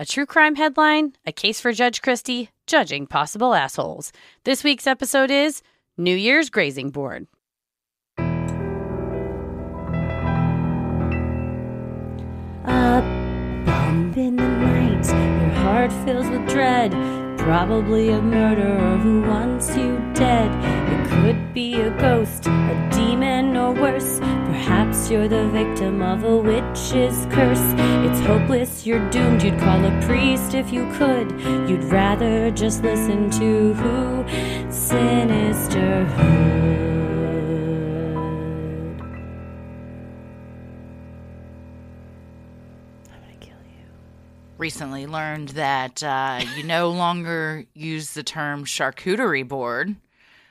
a true crime headline, a case for Judge Christie, judging possible assholes. This week's episode is New Year's Grazing Board. A bump in the night, your heart fills with dread. Probably a murderer who wants you dead. It could be a ghost, a demon, or worse. Perhaps you're the victim of a witch's curse. It's hopeless, you're doomed. You'd call a priest if you could. You'd rather just listen to who? Sinisterhood. I'm gonna kill you. recently learned that uh, you no longer use the term charcuterie board.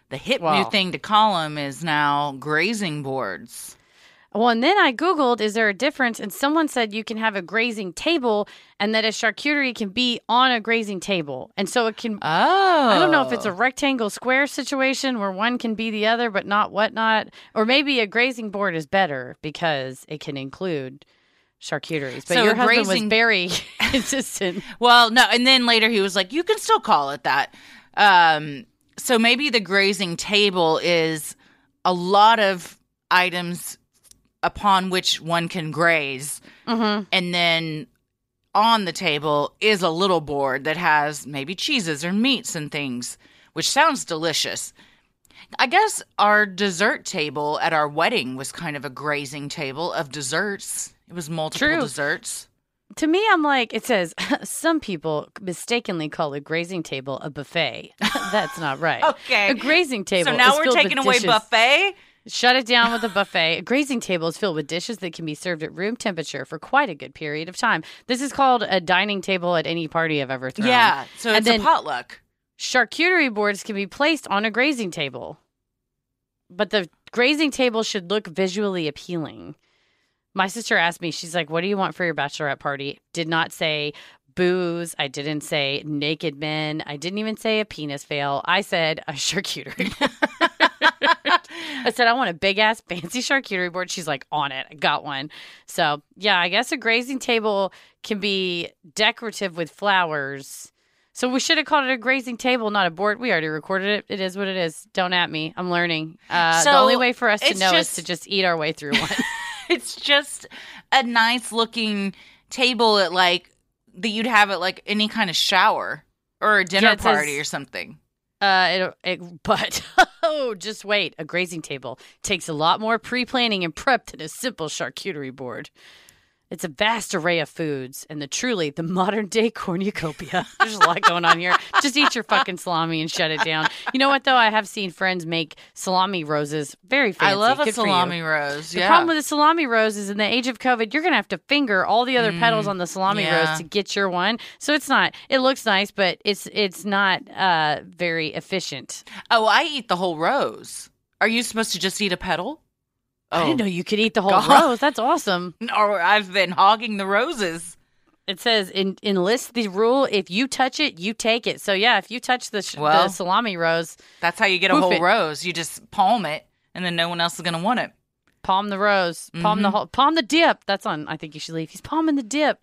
The hip Wow. new thing to call them is now grazing boards. Well, and then I Googled, is there a difference? And someone said you can have a grazing table and that a charcuterie can be on a grazing table. And so it can, Oh, I don't know if it's a rectangle square situation where one can be the other, but not whatnot. Or maybe a grazing board is better because it can include charcuteries. But So your husband grazing- was very insistent. well, no. And then later he was like, "You can still call it that." Um, so maybe the grazing table is a lot of items upon which one can graze, hmm and then on the table is a little board that has maybe cheeses or meats and things, which sounds delicious. I guess our dessert table at our wedding was kind of a grazing table of desserts. It was multiple True. desserts. To me, I'm like, it says some people mistakenly call a grazing table a buffet. That's not right. Okay. A grazing table. so now we're taking away dishes- buffet. Shut it down with a buffet. A grazing table is filled with dishes that can be served at room temperature for quite a good period of time. This is called a dining table at any party I've ever thrown. Yeah, so And it's a potluck. Charcuterie boards can be placed on a grazing table, but the grazing table should look visually appealing. My sister asked me, she's like, What do you want for your bachelorette party? Did not say booze. I didn't say naked men. I didn't even say a penis veil. I said a charcuterie. I said, I want a big ass fancy charcuterie board. She's like, On it. I got one. So, yeah, I guess a grazing table can be decorative with flowers. So we should have called it a grazing table, not a board. We already recorded it. It is what it is. Don't at me. I'm learning. Uh, the only way for us to know just- is to just eat our way through one. It's just a nice looking table at like that you'd have at like any kind of shower or a dinner Yeah, it says- party or something. Uh, it, it, but oh, just wait. A grazing table takes a lot more pre-planning and prep than a simple charcuterie board. It's a vast array of foods and the truly the modern day cornucopia. There's a lot going on here. Just eat your fucking salami and shut it down. You know what though? I have seen friends make salami roses. Very fancy. I love a Good you. salami rose. The yeah. problem with the salami rose is in the age of COVID, you're gonna have to finger all the other petals on the salami Mm, yeah. rose to get your one. So it's not. It looks nice, but it's it's not uh, very efficient. oh, I eat the whole rose. Are you supposed to just eat a petal? I didn't know you could eat the whole Oh. God. rose. That's awesome. Or I've been hogging the roses. It says in enlist the rule: if you touch it, you take it. So yeah, if you touch the, sh- the Well. salami rose, That's how you get a whole it. rose. You just palm it, and then no one else is gonna want it. palm the rose, palm Mm-hmm. the whole, palm the dip. That's on. I think you should leave. He's palming the dip.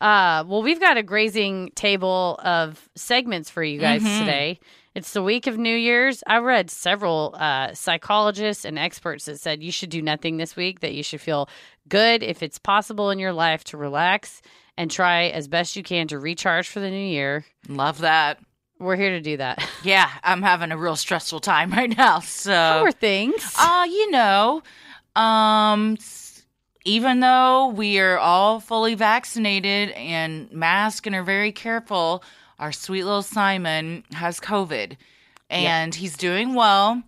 Uh, well, we've got a grazing table of segments for you guys Mhm. today. It's the week of New Year's. I read several uh, psychologists and experts that said you should do nothing this week, that you should feel good if it's possible in your life to relax and try as best you can to recharge for the new year. Love that. We're here to do that. Yeah, I'm having a real stressful time right now. So How are things? Uh, you know, um, even though we are all fully vaccinated and masked and are very careful, our sweet little Simon has COVID and he's doing well,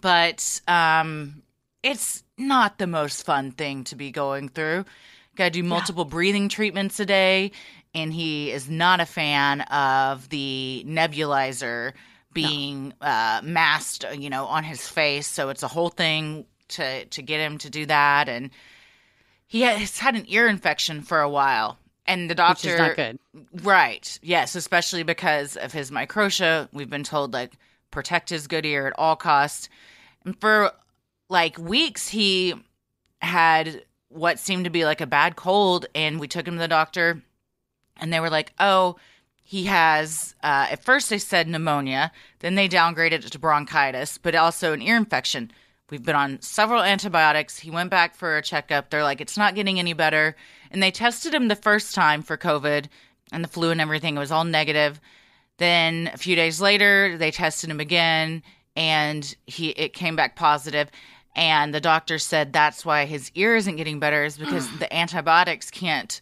but um, it's not the most fun thing to be going through. Got to do multiple breathing treatments a day, and he is not a fan of the nebulizer being uh, masked, you know, on his face. So it's a whole thing to to get him to do that, and he has had an ear infection for a while, and the Which doctor is not good. Right. Yes, especially because of his microtia. We've been told like protect his good ear at all costs. And for like weeks he had what seemed to be like a bad cold and we took him to the doctor and they were like, "Oh, he has." Uh, at first, they said pneumonia. Then they downgraded it to bronchitis, but also an ear infection. We've been on several antibiotics. He went back for a checkup. They're like, "It's not getting any better." And they tested him the first time for COVID and the flu and everything. It was all negative. Then a few days later, they tested him again, and he it came back positive. And the doctor said that's why his ear isn't getting better is because the antibiotics can't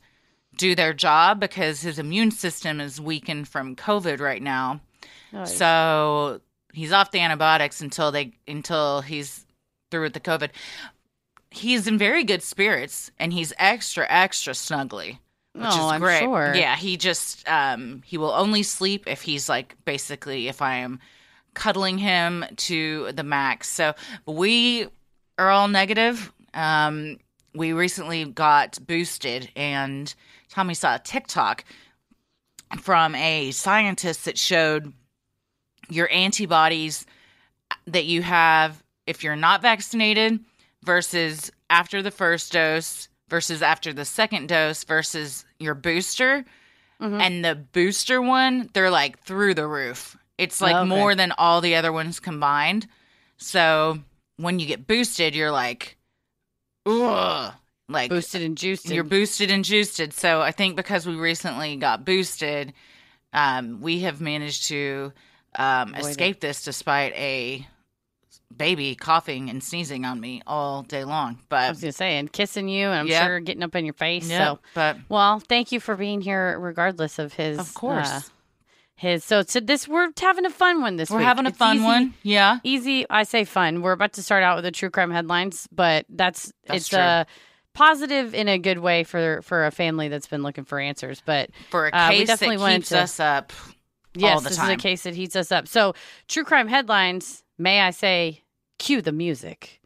do their job because his immune system is weakened from COVID right now. So he's off the antibiotics until they until he's through with the COVID. He's in very good spirits and he's extra extra snuggly, which Oh, is I'm great. sure. Yeah, he just um he will only sleep if he's like basically if I am cuddling him to the max. So we are all negative. Um, we recently got boosted, and Tommy saw a TikTok from a scientist that showed your antibodies that you have if you're not vaccinated versus after the first dose versus after the second dose versus your booster. And the booster one, they're like through the roof. It's like Okay. more than all the other ones combined. So when you get boosted, you're like, ugh. Like boosted and juiced. you're boosted and juiced. So I think because we recently got boosted, um, we have managed to um, Avoid it. escape this despite a baby coughing and sneezing on me all day long. But I was gonna say, and kissing you, and I'm Yep. sure getting up in your face. yeah, So, but well, thank you for being here, regardless of his. of course, uh, his. So, so this we're having a fun one this we're week. having a It's fun easy- one. Yeah, Easy. I say fun. We're about to start out with the true crime headlines, but that's, That's it's true. a positive in a good way for for a family that's been looking for answers. But for a Uh, we case definitely that keeps to- us up. yes, this is a case that heats us up. So, true crime headlines. May I say, cue the music.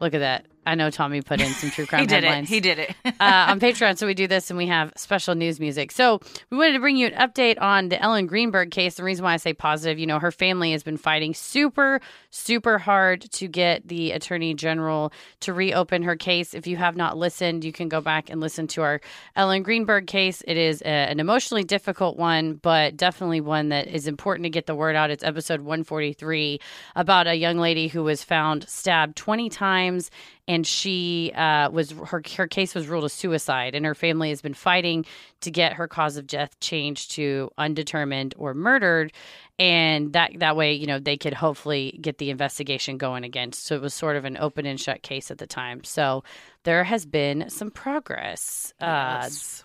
Look at that. I know Tommy put in some true crime He did headlines it. He did it. uh, on Patreon. So we do this and we have special news music. So we wanted to bring you an update on the Ellen Greenberg case. The reason why I say positive, you know, her family has been fighting super, super hard to get the attorney general to reopen her case. If you have not listened, you can go back and listen to our Ellen Greenberg case. It is a, an emotionally difficult one, but definitely one that is important to get the word out. It's episode 143 about a young lady who was found stabbed 20 times and she uh, was her her case was ruled a suicide, and her family has been fighting to get her cause of death changed to undetermined or murdered, and that that way you know they could hopefully get the investigation going again. So it was sort of an open and shut case at the time. So there has been some progress. Uh, Yes.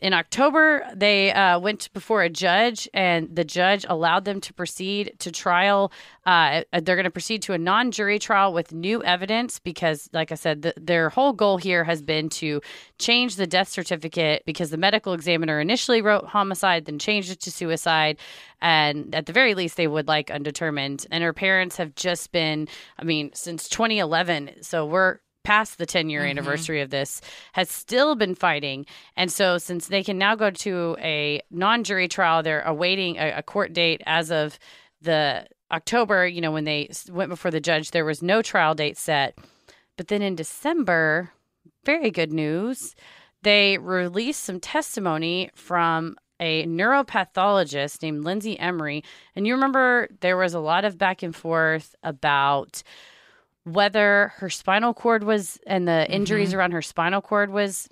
In October, they uh, went before a judge, and the judge allowed them to proceed to trial. Uh, they're going to proceed to a non jury trial with new evidence because, like I said, th- their whole goal here has been to change the death certificate because the medical examiner initially wrote homicide, then changed it to suicide. And at the very least, they would like undetermined. And her parents have just been, I mean, since 2011. So we're past the 10 year Mhm. anniversary of this has still been fighting and so since they can now go to a non-jury trial they're awaiting a, a court date as of the october you know when they went before the judge there was no trial date set but then in december very good news they released some testimony from a neuropathologist named Lindsay Emery. And you remember there was a lot of back and forth about whether her spinal cord was and the injuries around her spinal cord was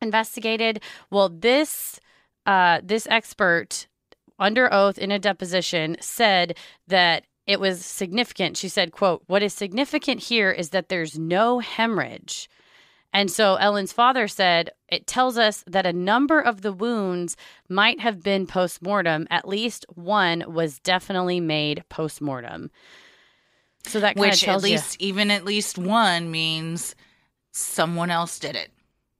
investigated. Well, this uh, this expert under oath in a deposition said that it was significant. She said, quote, what is significant here is that there's no hemorrhage. And so Ellen's father said, it tells us that a number of the wounds might have been postmortem. At least one was definitely made postmortem. So that Which at least, even at least one means someone else did it.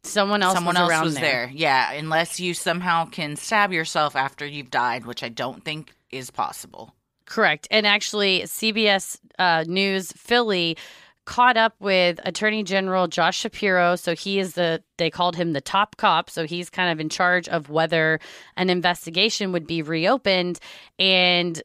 someone else someone was else around was there. there. Yeah, unless you somehow can stab yourself after you've died, which I don't think is possible. Correct. And actually, CBS uh, News Philly caught up with Attorney General Josh Shapiro. So he is the, they called him the top cop. So he's kind of in charge of whether an investigation would be reopened. And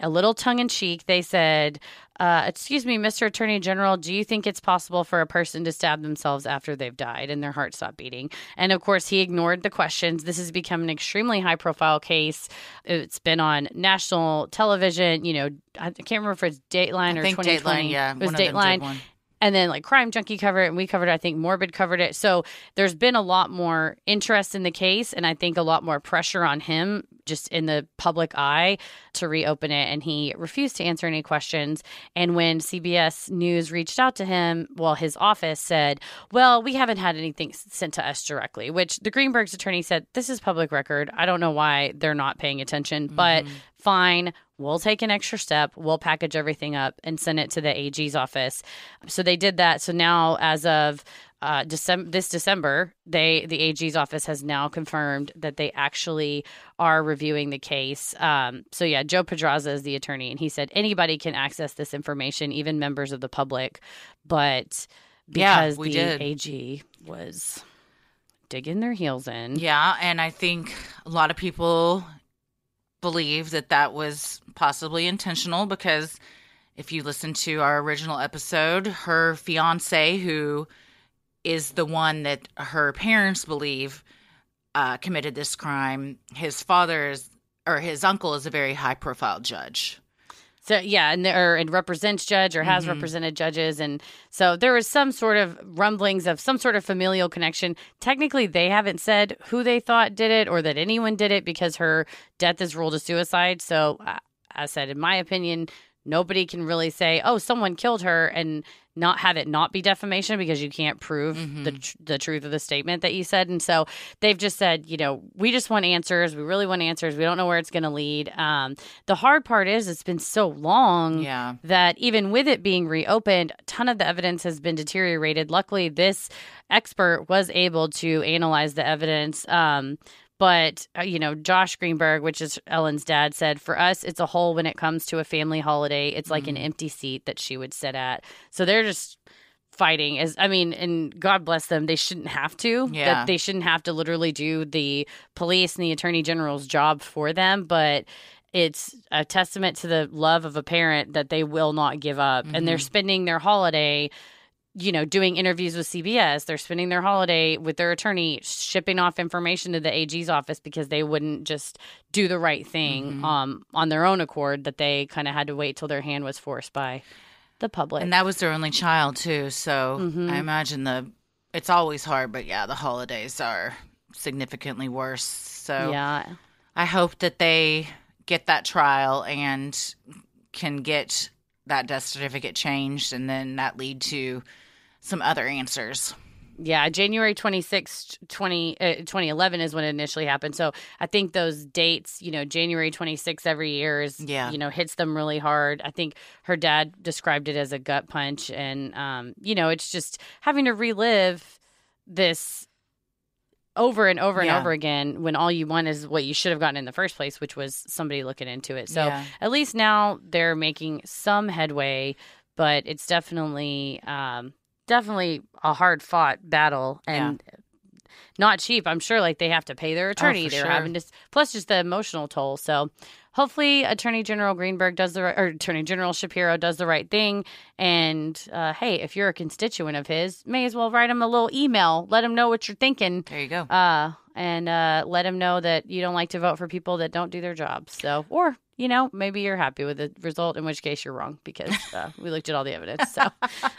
a little tongue in cheek, they said, uh, Excuse me, Mr. Attorney General, do you think it's possible for a person to stab themselves after they've died and their heart stopped beating? And of course, he ignored the questions. This has become an extremely high profile case. It's been on national television. You know, I can't remember if it's Dateline I or think 2020. Dateline, yeah, It was one of them did Dateline. And then like crime junkie covered it and we covered it. I think morbid covered it. So there's been a lot more interest in the case and i think a lot more pressure on him just in the public eye to reopen it. And he refused to answer any questions. And when cbs news reached out to him well his office said well we haven't had anything sent to us directly which the greenberg's attorney said this is public record. I don't know why they're not paying attention but mm-hmm. Fine we'll take an extra step we'll package everything up and send it to the ag's office so they did that so now as of uh, December, this December, they the AG's office has now confirmed that they actually are reviewing the case. Um, so yeah, Joe Podraza is the attorney, and he said anybody can access this information, even members of the public. But Yeah, because we the did. AG was digging their heels in, Yeah, and I think a lot of people believe that that was possibly intentional because if you listen to our original episode, her fiance, who is the one that her parents believe uh, committed this crime, his father is or his uncle is a very high profile judge. So yeah, and there and represents judge or has Mhm. represented judges, and so there was some sort of rumblings of some sort of familial connection. Technically, they haven't said who they thought did it or that anyone did it because her death is ruled a suicide. So, I said, in my opinion, nobody can really say, "Oh, someone killed her," and not have it not be defamation because you can't prove the tr- the truth of the statement that you said. And so they've just said, you know, we just want answers. We really want answers. We don't know where it's going to lead. Um, the hard part is it's been so long Yeah. that even with it being reopened, a ton of the evidence has been deteriorated. Luckily, this expert was able to analyze the evidence. Um, but, uh, you know, Josh Greenberg, which is Ellen's dad, said, for us, it's a hole when it comes to a family holiday. It's like an empty seat that she would sit at. So they're just fighting as i mean and god bless them they shouldn't have to Yeah. that they shouldn't have to literally do the police and the attorney general's job for them but it's a testament to the love of a parent that they will not give up and they're spending their holiday you know doing interviews with cbs they're spending their holiday with their attorney shipping off information to the ag's office because they wouldn't just do the right thing um, on their own accord that they kind of had to wait till their hand was forced by the public And that was their only child too, so Mhm. I imagine the it's always hard, but yeah, the holidays are significantly worse. So yeah I hope that they get that trial and can get that death certificate changed and then that lead to some other answers. Yeah, January 26th, 20, uh, 2011 is when it initially happened. So I think those dates, you know, January 26th every year is, Yeah. you know, hits them really hard. I think her dad described it as a gut punch. And, um, you know, it's just having to relive this over and over and Yeah. over again when all you want is what you should have gotten in the first place, which was somebody looking into it. So Yeah. at least now they're making some headway, but it's definitely um, definitely a hard fought battle and not cheap. I'm sure like they have to pay their attorney. for They're sure. having to plus just the emotional toll. So hopefully Attorney General Greenberg does the right or Attorney General Shapiro does the right thing. And uh, hey, if you're a constituent of his, may as well write him a little email. Let him know what you're thinking. There you go. Uh, and uh, let him know that you don't like to vote for people that don't do their jobs. So, or you know, maybe you're happy with the result, in which case you're wrong because uh, we looked at all the evidence. So,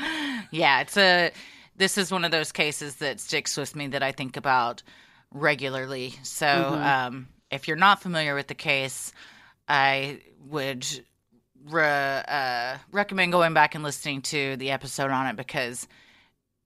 yeah, it's a this is one of those cases that sticks with me that I think about regularly. So, um, if you're not familiar with the case, I would re- uh, recommend going back and listening to the episode on it because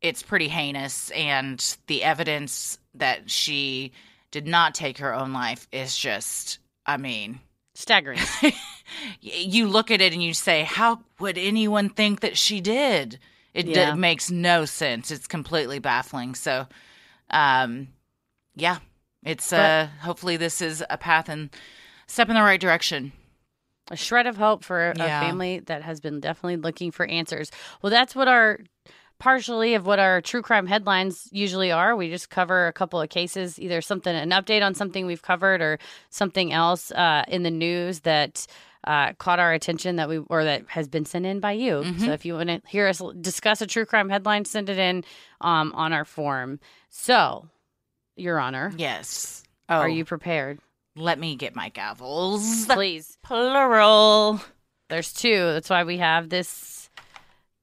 it's pretty heinous, and the evidence that she did not take her own life is just, I mean, staggering. you look at it and you say, how would anyone think that she did? It d- Yeah. makes no sense. It's completely baffling. So, um, yeah, it's uh, hopefully this is a path and step in the right direction. a shred of hope for a Yeah. family that has been definitely looking for answers. Well, that's what our partially of what our true crime headlines usually are. We just cover a couple of cases, either something, an update on something we've covered, or something else uh, in the news that uh, caught our attention that we or that has been sent in by you. So if you want to hear us discuss a true crime headline, send it in um, on our form. So, Your Honor, Yes. Oh, are you prepared? Let me get my gavels. Please. Plural. There's two. That's why we have this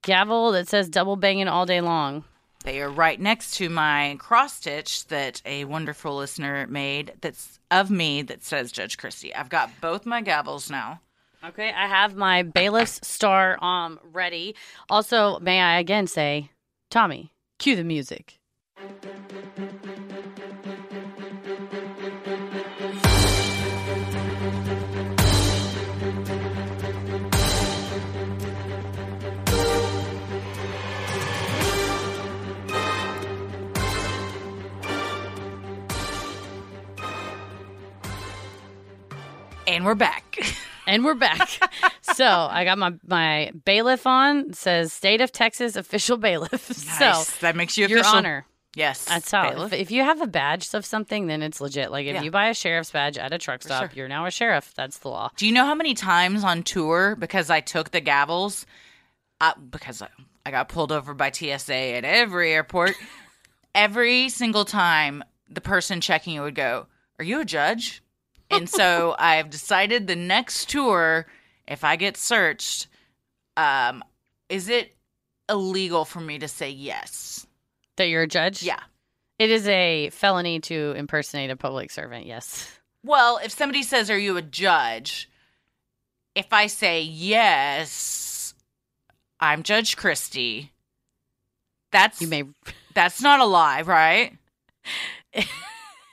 gavel that says double banging all day long. They are right next to my cross stitch that a wonderful listener made that's of me that says Judge Christie. I've got both my gavels now. Okay, I have my bailiff's star um ready. Also, may I again say, Tommy, cue the music. We're back. And we're back. so I got my my bailiff on. It says State of Texas official bailiff. Nice. So that makes you Your. Honor, Yes. that's how. If, if you have a badge of something, then it's legit. Like if Yeah. you buy a sheriff's badge at a truck stop, sure. you're now a sheriff. That's the law. Do you know how many times on tour because I took the gavels, uh, because I, I got pulled over by TSA at every airport, every single time the person checking it would go, "Are you a judge?" And so I've decided the next tour, if I get searched, um, is it illegal for me to say yes? That you're a judge. Yeah. It is a felony to impersonate a public servant. Yes. Well, if somebody says, Are you a judge? If I say yes, I'm Judge Christie. That's You may. that's not a lie, right?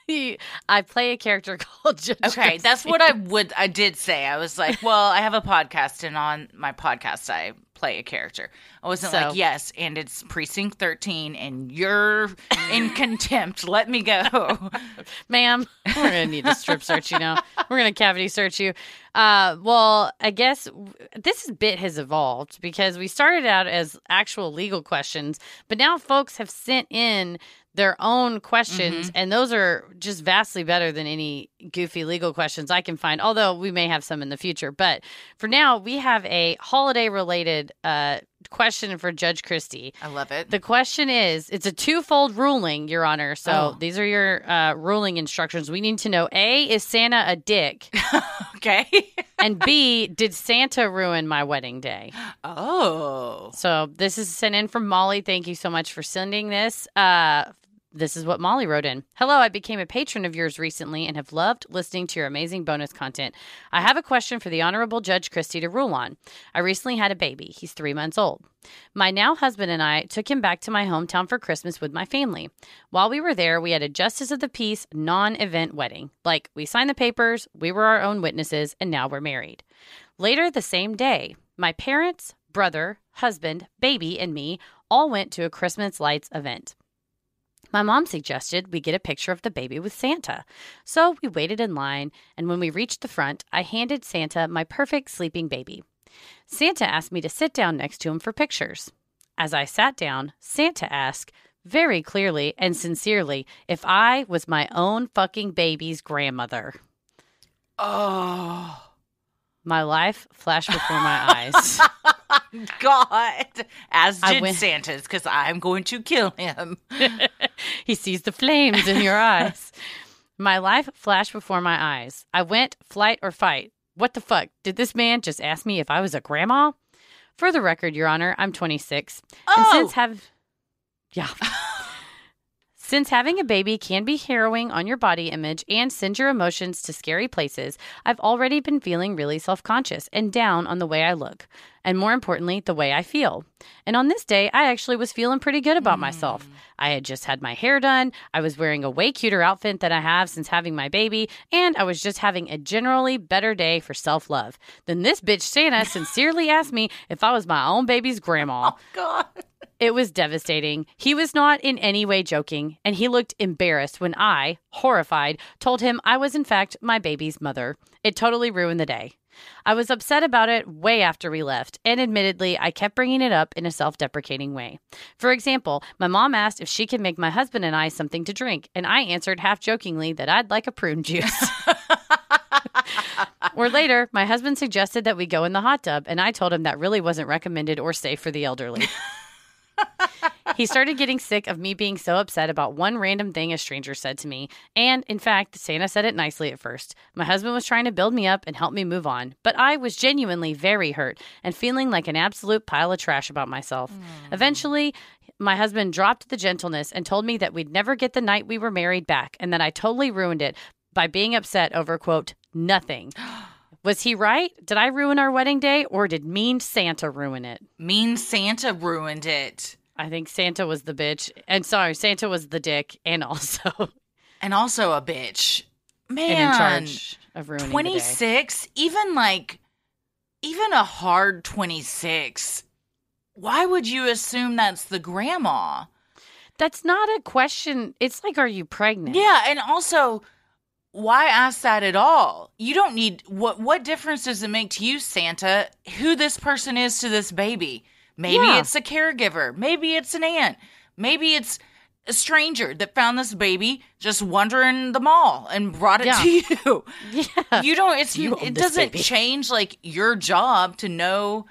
I play a character called Judge. Okay, that's what I would I did say. I was like, well, I have a podcast and on my podcast I play a character. I wasn't So- like, yes, and it's precinct 13 and you're in contempt. Let me go. ma'am. We're gonna need to strip search you now. We're gonna cavity search you. Uh, well, I guess this bit has evolved because we started out as actual legal questions, but now folks have sent in their own questions, and those are just vastly better than any goofy legal questions I can find. Although we may have some in the future, but for now, we have a holiday-related uh, question for Judge Christie. I love it. The question is it's a twofold ruling, Your Honor. So Oh. these are your uh, ruling instructions. We need to know A, is Santa a dick? okay. and B, did Santa ruin my wedding day? oh. So this is sent in from Molly. Thank you so much for sending this. Uh, this is what Molly wrote in. Hello, I became a patron of yours recently and have loved listening to your amazing bonus content. I have a question for the Honorable Judge Christie to rule on. I recently had a baby. He's three months old. My now husband and I took him back to my hometown for Christmas with my family. While we were there, we had a justice of the peace non event wedding. Like, we signed the papers, we were our own witnesses, and now we're married. Later the same day, my parents, brother, husband, baby, and me all went to a Christmas lights event. My mom suggested we get a picture of the baby with Santa. So we waited in line, and when we reached the front, I handed Santa my perfect sleeping baby. Santa asked me to sit down next to him for pictures. As I sat down, Santa asked, very clearly and sincerely, if I was my own fucking baby's grandmother. Oh. My life flashed before my eyes. God. As did went- Santa's, because I'm going to kill him. he sees the flames in your eyes. My life flashed before my eyes. I went flight or fight. What the fuck? Did this man just ask me if I was a grandma? For the record, Your Honor, I'm 26. And Oh. since have Yeah. Since having a baby can be harrowing on your body image and send your emotions to scary places, I've already been feeling really self conscious and down on the way I look, and more importantly, the way I feel. And on this day, I actually was feeling pretty good about myself. Hmm. I had just had my hair done, I was wearing a way cuter outfit than I have since having my baby, and I was just having a generally better day for self love. Then this bitch Santa sincerely asked me if I was my own baby's grandma. Oh, God. It was devastating. He was not in any way joking, and he looked embarrassed when I, horrified, told him I was in fact my baby's mother. It totally ruined the day. I was upset about it way after we left, and admittedly, I kept bringing it up in a self deprecating way. For example, my mom asked if she could make my husband and I something to drink, and I answered half jokingly that I'd like a prune juice. or later, my husband suggested that we go in the hot tub, and I told him that really wasn't recommended or safe for the elderly. he started getting sick of me being so upset about one random thing a stranger said to me. And in fact, Santa said it nicely at first. My husband was trying to build me up and help me move on, but I was genuinely very hurt and feeling like an absolute pile of trash about myself. Hmm. Eventually, my husband dropped the gentleness and told me that we'd never get the night we were married back and that I totally ruined it by being upset over, quote, nothing. Was he right? Did I ruin our wedding day or did mean Santa ruin it? Mean Santa ruined it. I think Santa was the bitch. And sorry, Santa was the dick and also And also a bitch. Man. and in charge of ruining the day. 26 even like even a hard 26 why would you assume that's the grandma That's not a question. It's like, are you pregnant? yeah and also why ask that at all you don't need what what difference does it make to you santa who this person is to this baby maybe Yeah. it's a caregiver maybe it's an aunt maybe it's a stranger that found this baby just wandering the mall and brought it Yeah. to you Yeah. you don't it's You it doesn't baby. change like your job to know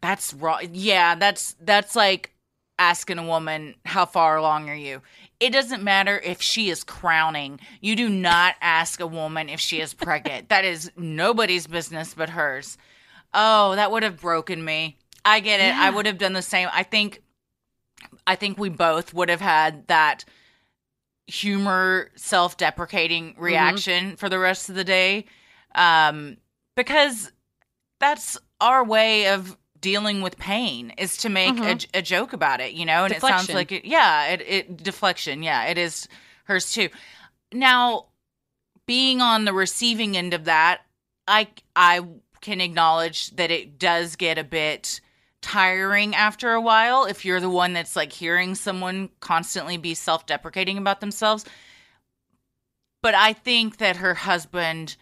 that's wrong yeah that's that's like asking a woman how far along are you it doesn't matter if she is crowning. You do not ask a woman if she is pregnant. That is nobody's business but hers. Oh that would have broken me. I get it. I would have done the same. I think i think we both would have had that humor self-deprecating reaction for the rest of the day. Um because that's our way of dealing with pain is to make a, a joke about it you know? And it sounds like it, yeah it, it deflection. Yeah it is hers too. Now being on the receiving end of that i i can acknowledge that it does get a bit tiring after a while. If you're the one that's like hearing someone constantly be self-deprecating about themselves. But i think that her husband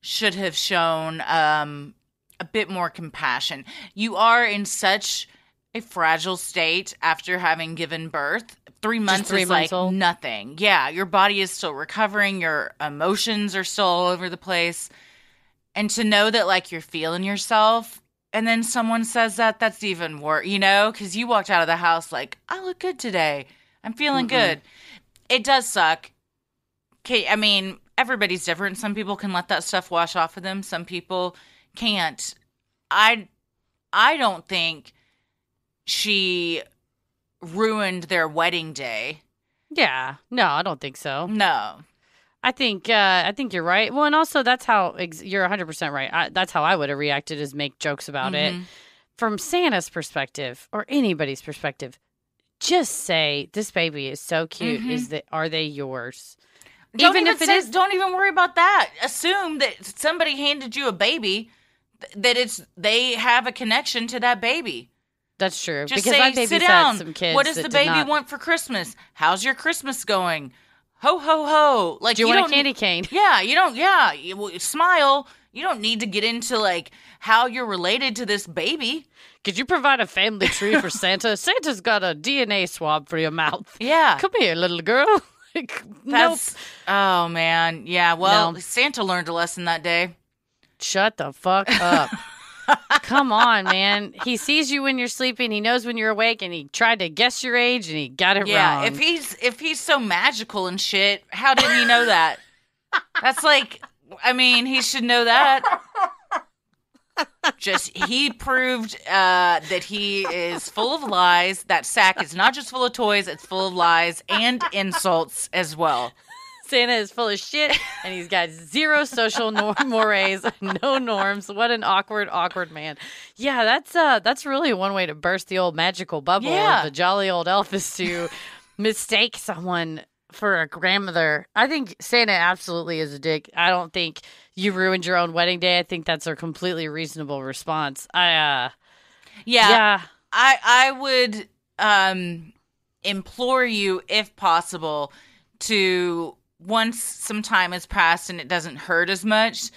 should have shown um a bit more compassion. You are in such a fragile state after having given birth. Three months three is months like old? nothing. Yeah your body is still recovering. Your emotions are still all over the place. And to know that like you're feeling yourself and then someone says that that's even worse you know because you walked out of the house like i look good today. I'm feeling good. It does suck. Okay i mean everybody's different. Some people can let that stuff wash off of them. Some people can't i i don't think she ruined their wedding day Yeah. No, I don't think so. no I think uh, I think you're right. Well, and also that's how ex- you're 100 percent right. I, that's how I would have reacted is make jokes about it Mhm. from Santa's perspective or anybody's perspective. Just say this baby is so cute. Mhm. Is that are they yours? Don't Even even if it say- is- don't even worry about that. Assume that somebody handed you a baby, that it's they have a connection to that baby. That's true. Just because say, I sit down. some kids. what does the baby not- want for Christmas? How's your Christmas going? Ho ho ho! Like Do you, want don't a candy cane? Yeah, you don't. Yeah, you, smile. You don't need to get into like how you're related to this baby. Could you provide a family tree for Santa? Santa's got a DNA swab for your mouth. Yeah, Come here, little girl. Like, nope. Oh man, yeah. Well, No. Santa learned a lesson that day. Shut the fuck up. Come on, man. He sees you when you're sleeping. He knows when you're awake, and he tried to guess your age, and he got it Yeah, wrong. if he's if he's so magical and shit, how didn't he know that? That's like, I mean, he should know that. Just he proved uh, that he is full of lies. That sack is not just full of toys; it's full of lies and insults as well. Santa is full of shit, and he's got zero social norm mores, no norms. What an awkward, awkward man. Yeah, that's uh, that's really one way to burst the old magical bubble Yeah. of the jolly old elf is to mistake someone for a grandmother. I think Santa absolutely is a dick. I don't think you ruined your own wedding day. I think that's a completely reasonable response. I uh, Yeah, yeah. I I would um implore you, if possible, to once some time has passed and it doesn't hurt as much,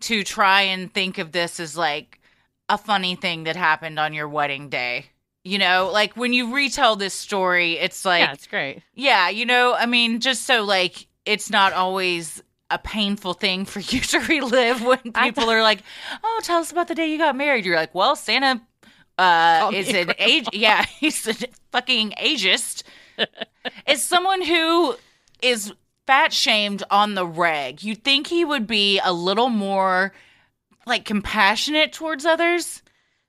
to try and think of this as like a funny thing that happened on your wedding day. You know, like when you retell this story, it's like yeah, it's great. yeah, you know, I mean, just so like it's not always a painful thing for you to relive when people are like, "Oh, tell us about the day you got married." You're like, "Well, Santa uh is an age yeah, he's a fucking ageist." is someone who is fat shamed on the reg. You'd think he would be a little more like compassionate towards others.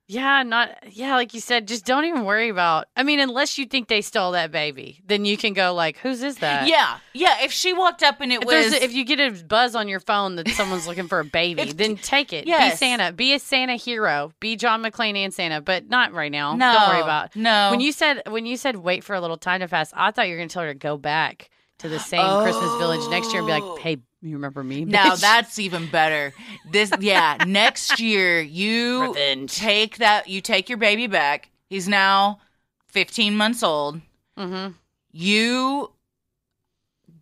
Yeah, not yeah, like you said, just don't even worry about. I mean, unless you think they stole that baby, then you can go like, "Whose is that?" yeah. Yeah, if she walked up and it If, was a, if you get a buzz on your phone that someone's looking for a baby, If- then take it. Yes. Be Santa. Be a Santa hero. Be John McClane and Santa, but not right now. no, Don't worry about. No. When you said when you said wait for a little time to pass, I thought you were going to tell her to go back to the same Christmas village next year and be Oh. like, "Hey, you remember me?" Now that's even better. This yeah, next year you Revenge. take that you take your baby back. He's now 15 months old. Mhm. You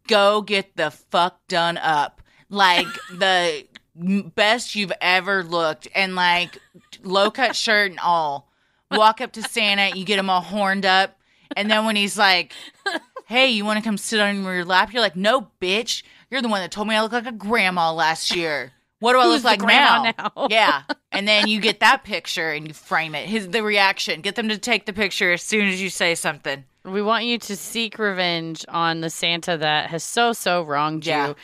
go get the fuck done up. Like the best you've ever looked and like low cut shirt and all. Walk up to Santa, you get him all horned up, and then when he's like, "Hey, you want to come sit on your lap?" You're like, "No, bitch. You're the one that told me I look like a grandma last year. What do I look like grandma now?" now? yeah, and then you get that picture and you frame it. His the reaction. Get them to take the picture as soon as you say something. We want you to seek revenge on the Santa that has so so wronged Yeah. you.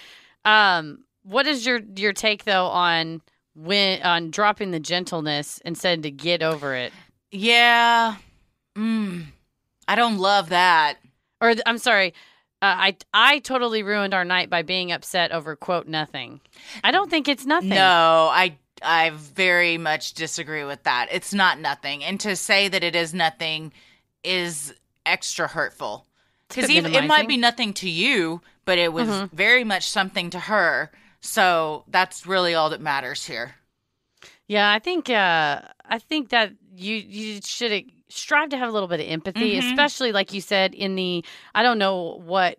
Um, what is your your take though on when on dropping the gentleness instead to get over it? Yeah. Mm. I don't love that. Or I'm sorry, uh, I I totally ruined our night by being upset over quote nothing. I don't think it's nothing. No, I I very much disagree with that. It's not nothing. And to say that it is nothing is extra hurtful. Cuz even it might be nothing to you, but it was Mhm. very much something to her. So that's really all that matters here. Yeah, I think uh, I think that you you should strive to have a little bit of empathy, Mhm. especially like you said in the I don't know what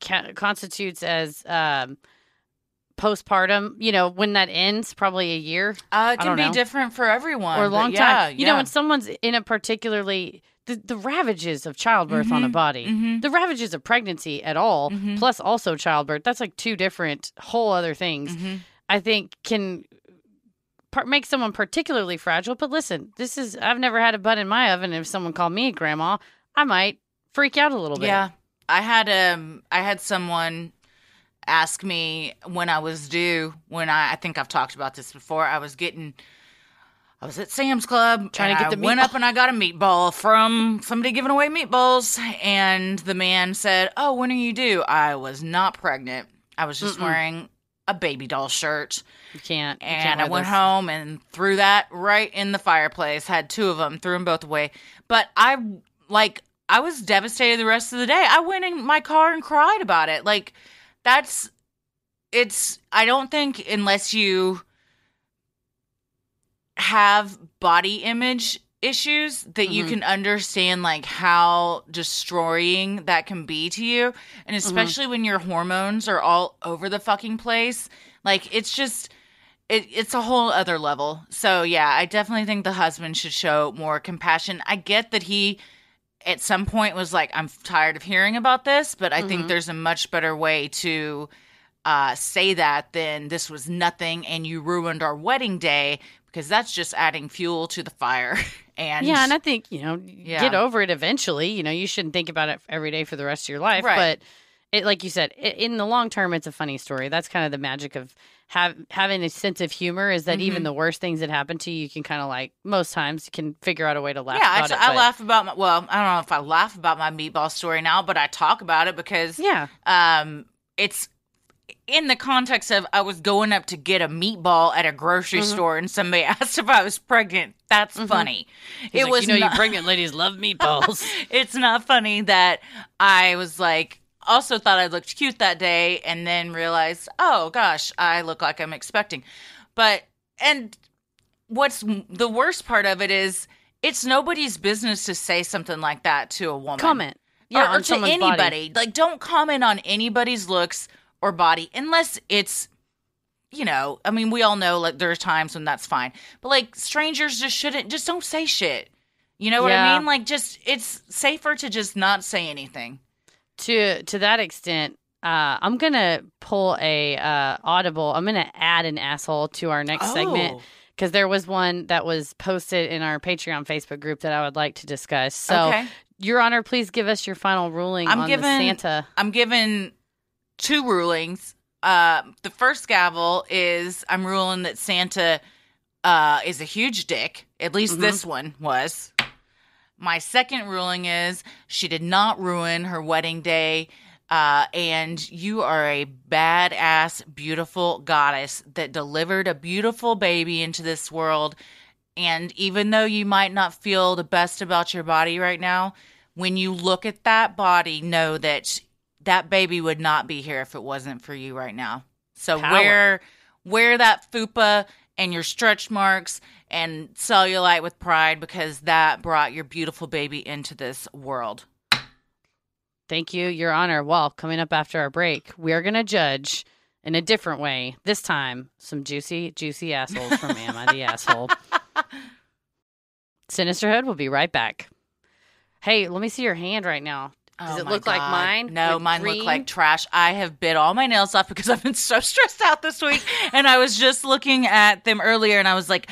ca- constitutes as um, postpartum. You know, when that ends, probably a year Uh, it can be know. different for everyone or a long yeah, time. You know, when someone's in a particularly the, the ravages of childbirth on a Mhm, body, mhm. the ravages of pregnancy at all, Mhm. plus also childbirth. That's like two different whole other things. Mhm. I think can par- make someone particularly fragile. But listen, this is I've never had a butt in my oven. If someone called me grandma, I might freak out a little bit. Yeah. I had um I had someone ask me when I was due when I I think I've talked about this before. I was getting I was at Sam's Club Trying to get the I went up and I got a meatball from somebody giving away meatballs and the man said, "Oh, when are you due?" I was not pregnant. I was just Mm-mm. wearing a baby doll shirt. You can't. you And can't I went home and threw that right in the fireplace. Had two of them, threw them both away. But I like I was devastated the rest of the day. I went in my car and cried about it. Like that's it's I don't think unless you have body image issues that you Mhm. can understand like how destroying that can be to you. And especially when your hormones are all over the fucking place. Like it's just it, it's a whole other level. So yeah i definitely think the husband should show more compassion. I get that he at some point was like i'm tired of hearing about this but i think Mhm. there's a much better way to uh, say that than this was nothing and you ruined our wedding day because that's just adding fuel to the fire and Yeah, and I think you know, Yeah. get over it eventually. You know, you shouldn't think about it every day for the rest of your life. Right. But it, like you said, i in the long term, it's a funny story. That's kind of the magic of have having a sense of humor. Is that even Mhm. the worst things that happen to you, you can kind of like most times you can figure out a way to laugh. yeah, about I, it, I laugh about my. Well, I don't know if I laugh about my meatball story now, but I talk about it because Yeah, um, it's in the context of I was going up to get a meatball at a grocery Mhm. store, and somebody asked if I was pregnant. That's Mhm. funny. He's it like, was you know, not, you pregnant ladies love meatballs. it's not funny that I was like. Also thought I looked cute that day, and then realized, oh gosh, I look like I'm expecting. But and what's the worst part of it is it's nobody's business to say something like that to a woman. Comment, yeah, yeah, or, to anybody. body. Like, don't comment on anybody's looks or body unless it's you know, I mean, we all know like there are times when that's fine, but like strangers just shouldn't just don't say shit. You know what Yeah. I mean? Like, just it's safer to just not say anything. to to that extent, uh, I'm gonna pull a uh, audible. I'm gonna add an asshole to our next segment Oh. because there was one that was posted in our Patreon Facebook group that I would like to discuss. So, Okay. Your Honor, please give us your final ruling I'm on giving- Santa. I'm given two rulings. Uh, the first gavel is I'm ruling that Santa uh, is a huge dick. At least Mhm. this one was. My second ruling is she did not ruin her wedding day. Uh, and you are a badass, beautiful goddess that delivered a beautiful baby into this world. And even though you might not feel the best about your body right now, when you look at that body, know that that baby would not be here if it wasn't for you right now. So Power. wear wear that fupa and your stretch marks and cellulite with pride because that brought your beautiful baby into this world. Thank you, Your Honor. Well, coming up after our break, we are gonna judge in a different way. This time, some juicy, juicy assholes from Am I the Asshole? Sinisterhood will be right back. Hey, let me see your hand right now. Does Oh it look like mine No, mine green? look like trash. I have bit all my nails off because I've been so stressed out this week. and I was just looking at them earlier and I was like,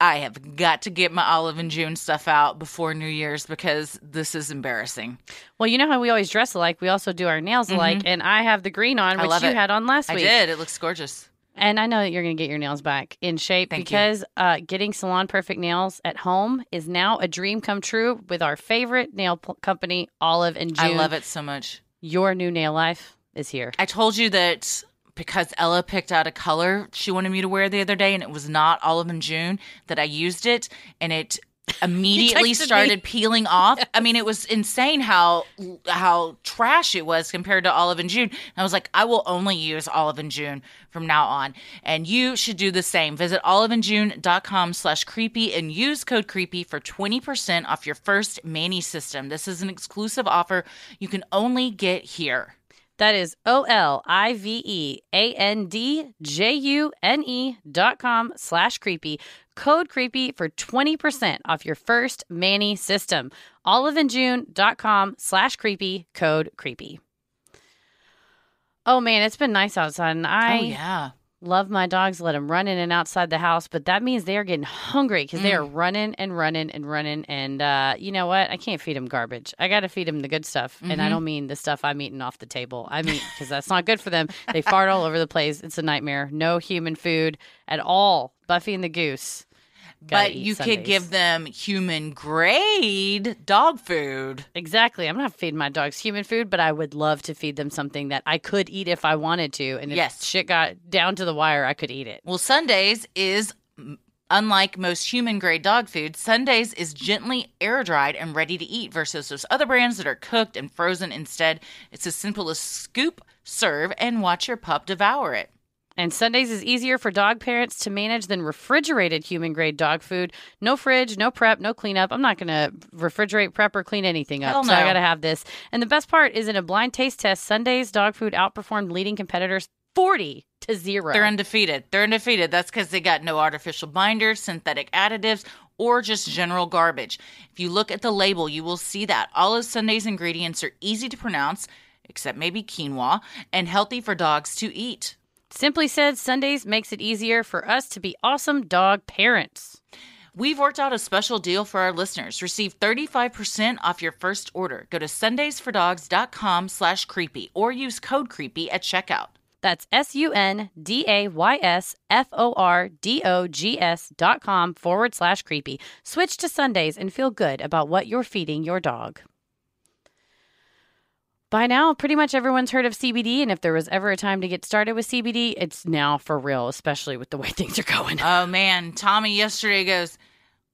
I have got to get my Olive and June stuff out before New Year's because this is embarrassing. Well, you know how we always dress alike. We also do our nails alike, and I have the green on, Mm-hmm. Which you it. had on last week. I did. It looks gorgeous. And I know that you're going to get your nails back in shape Thank because uh, getting salon perfect nails at home is now a dream come true with our favorite nail p- company, Olive and June. I love it so much. Your new nail life is here. I told you that because Ella picked out a color she wanted me to wear the other day and it was not Olive and June that I used it and it immediately texted me. started peeling off. I mean it was insane how how trash it was compared to Olive and June. And I was like I will only use Olive and June from now on. And you should do the same. Visit oliveandjune.com slash creepy and use code creepy for 20% off your first Mani system. This is an exclusive offer you can only get here. That is O L I V E A N D J U N E dot com slash creepy. Code creepy for 20% off your first Mani system. Oliveandjune.com slash creepy. Code creepy. Oh man, it's been nice outside, and oh, I oh yeah. Love my dogs. Let them run in and outside the house, but that means they are getting hungry because they are running and running and running. And uh, you know what? I can't feed them garbage. I got to feed them the good stuff, and I don't mean the stuff I'm eating off the table. I mean because that's not good for them. They fart all over the place. It's a nightmare. No human food at all. Buffy and the Goose. But you could give them human grade dog food. Exactly. I'm not feeding my dogs human food, but I would love to feed them something that I could eat if I wanted to. And if Yes. shit got down to the wire, I could eat it. Well, Sundays is unlike most human grade dog food. Sundays is gently air dried and ready to eat versus those other brands that are cooked and frozen. Instead, it's as simple as scoop, serve, and watch your pup devour it. And Sundays is easier for dog parents to manage than refrigerated human grade dog food. No fridge, no prep, no cleanup. I'm not going to refrigerate, prep, or clean anything up. Hell So I got to have this. And the best part is in a blind taste test, Sundays dog food outperformed leading competitors 40 to 0. They're undefeated. They're undefeated. That's because they got no artificial binders, synthetic additives, or just general garbage. If you look at the label, you will see that all of Sunday's ingredients are easy to pronounce, except maybe quinoa, and healthy for dogs to eat. Simply said, Sundays makes it easier for us to be awesome dog parents. We've worked out a special deal for our listeners. Receive 35% off your first order. Go to sundaysfordogs.com slash creepy or use code creepy at checkout. That's S U N D A Y S F O R D O G S dot com forward slash creepy. Switch to Sundays and feel good about what you're feeding your dog. By now, pretty much everyone's heard of CBD, and if there was ever a time to get started with CBD, it's now for real, especially with the way things are going. Oh man, Tommy yesterday goes,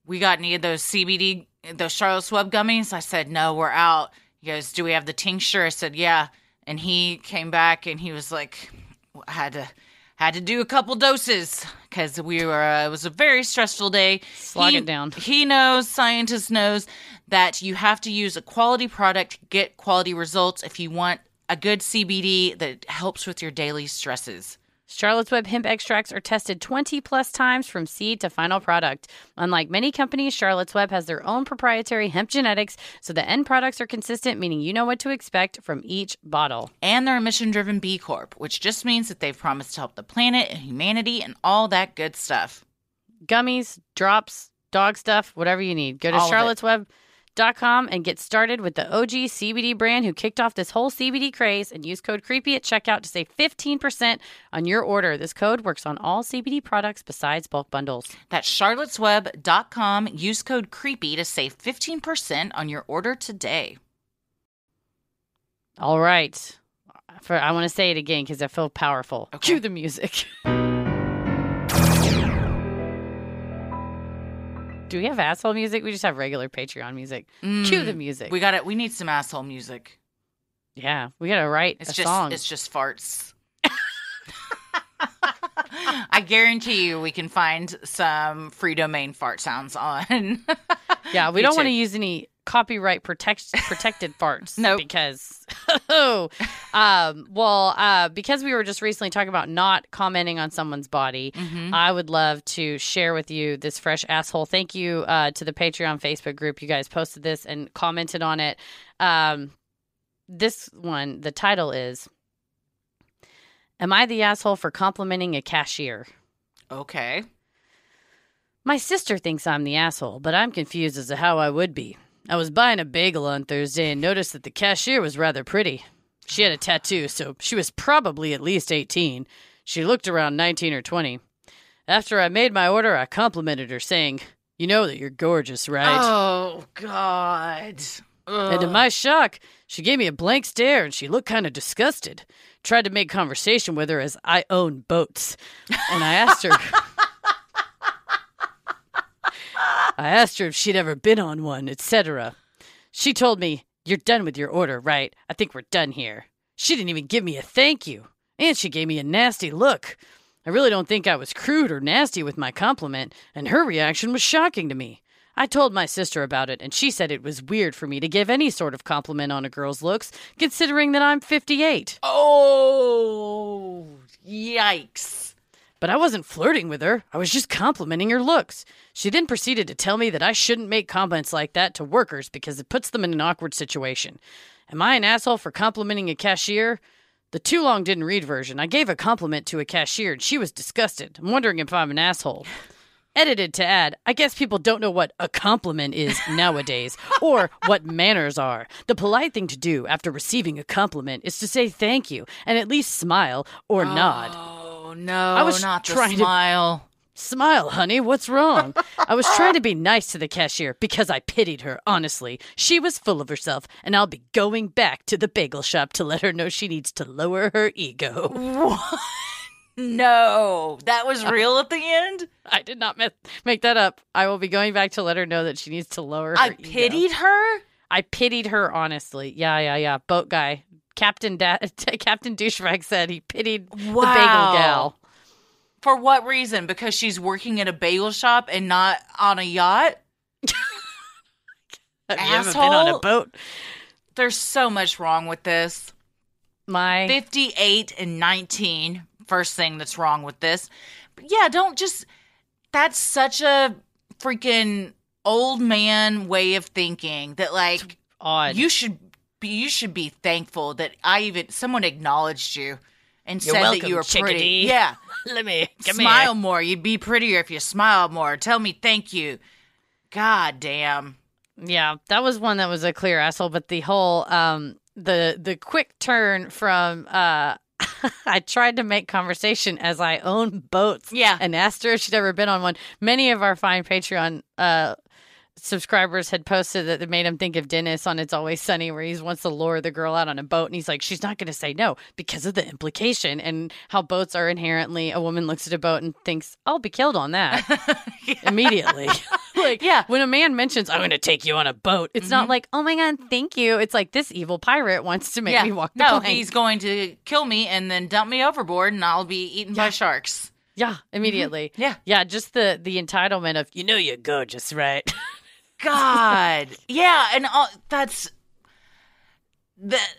We got any of those CBD, those Charlotte's Web gummies? I said, No, we're out. He goes, Do we have the tincture? I said, Yeah. And he came back and he was like, I had to had to do a couple doses because we were uh, it was a very stressful day Slog he, it down. he knows scientist knows that you have to use a quality product get quality results if you want a good cbd that helps with your daily stresses Charlotte's Web hemp extracts are tested 20 plus times from seed to final product. Unlike many companies, Charlotte's Web has their own proprietary hemp genetics, so the end products are consistent, meaning you know what to expect from each bottle. And they're a mission driven B Corp, which just means that they've promised to help the planet and humanity and all that good stuff. Gummies, drops, dog stuff, whatever you need. Go to All of it. charlottesweb.com and get started with the OG CBD brand who kicked off this whole CBD craze and use code CREEPY at checkout to save 15% on your order. This code works on all CBD products besides bulk bundles. That's charlottesweb.com. Use code CREEPY to save 15% on your order today. All right. For I want to say it again because I feel powerful. Okay. Cue the music. Do we have asshole music? We just have regular Patreon music. Cue the music. Mm. We got it. We need some asshole music. yeah, we gotta write It's a just song. it's just farts. I guarantee you we can find some free domain fart sounds on. yeah, we don't want to use any copyright protect protected farts. Nope. because oh, um, well, uh, because we were just recently talking about not commenting on someone's body. Mhm. I would love to share with you this fresh asshole. Thank you uh, to the Patreon Facebook group. You guys posted this and commented on it. Um, this one, the title is Am I the asshole for complimenting a cashier? Okay. My sister thinks I'm the asshole, but I'm confused as to how I would be. I was buying a bagel on Thursday and noticed that the cashier was rather pretty. She had a tattoo, so she was probably at least 18. She looked around 19 or 20. After I made my order, I complimented her, saying, You know that you're gorgeous, right? Oh God. And to my shock, she gave me a blank stare and she looked kind of disgusted. Tried to make conversation with her as I own boats. And I asked her I asked her if she'd ever been on one, etc. She told me, "You're done with your order, right? I think we're done here." She didn't even give me a thank you, and she gave me a nasty look. I really don't think I was crude or nasty with my compliment, and her reaction was shocking to me. I told my sister about it, and she said it was weird for me to give any sort of compliment on a girl's looks, considering that I'm 58. Oh yikes. But I wasn't flirting with her, I was just complimenting her looks. She then proceeded to tell me that I shouldn't make comments like that to workers because it puts them in an awkward situation. Am I an asshole for complimenting a cashier? The too long didn't read version. I gave a compliment to a cashier and she was disgusted. I'm wondering if I'm an asshole. Edited to add, I guess people don't know what a compliment is nowadays or what manners are. The polite thing to do after receiving a compliment is to say thank you and at least smile or nod. Oh. Oh no. I was not trying to- smile. Smile, honey. What's wrong? I was trying to be nice to the cashier because I pitied her, honestly. She was full of herself, and I'll be going back to the bagel shop to let her know she needs to lower her ego. What? No, that was real at the end. I did not make that up. I will be going back to let her know that she needs to lower her I ego. pitied her. I pitied her, honestly. Yeah, yeah, yeah. Boat guy. Captain da- Captain Douchebag said he pitied the bagel Wow. gal. For what reason? Because she's working at a bagel shop and not on a yacht? Have you ever been on a boat? There's so much wrong with this. My 58 and 19. First thing that's wrong with this. But yeah, don't just. That's such a freaking old man way of thinking that, like, odd. you should you should be thankful that I even someone acknowledged you and You're said that you were pretty. Yeah. Let me smile here. more. You'd be prettier if you smiled more. Tell me thank you. God damn. Yeah, that was one that was a clear asshole, but the whole um the the quick turn from uh I tried to make conversation as I own boats. Yeah. And asked her if she'd ever been on one. Many of our fine Patreon uh subscribers had posted that it made him think of Dennis on It's Always Sunny, where he wants to lure the girl out on a boat, and he's like, she's not going to say no because of the implication and how boats are inherently. A woman looks at a boat and thinks, "I'll be killed on that." immediately. like, Yeah. when a man mentions, I'm going to take you on a boat, it's not mm-hmm. like, oh my God, thank you. It's like, this evil pirate wants to make yeah. me walk the no, plank. he's going to kill me and then dump me overboard and I'll be eaten by sharks. Yeah, immediately. Mm-hmm. Yeah. Yeah, just the the entitlement of, you know, you're gorgeous, right? God. yeah, and uh, that's that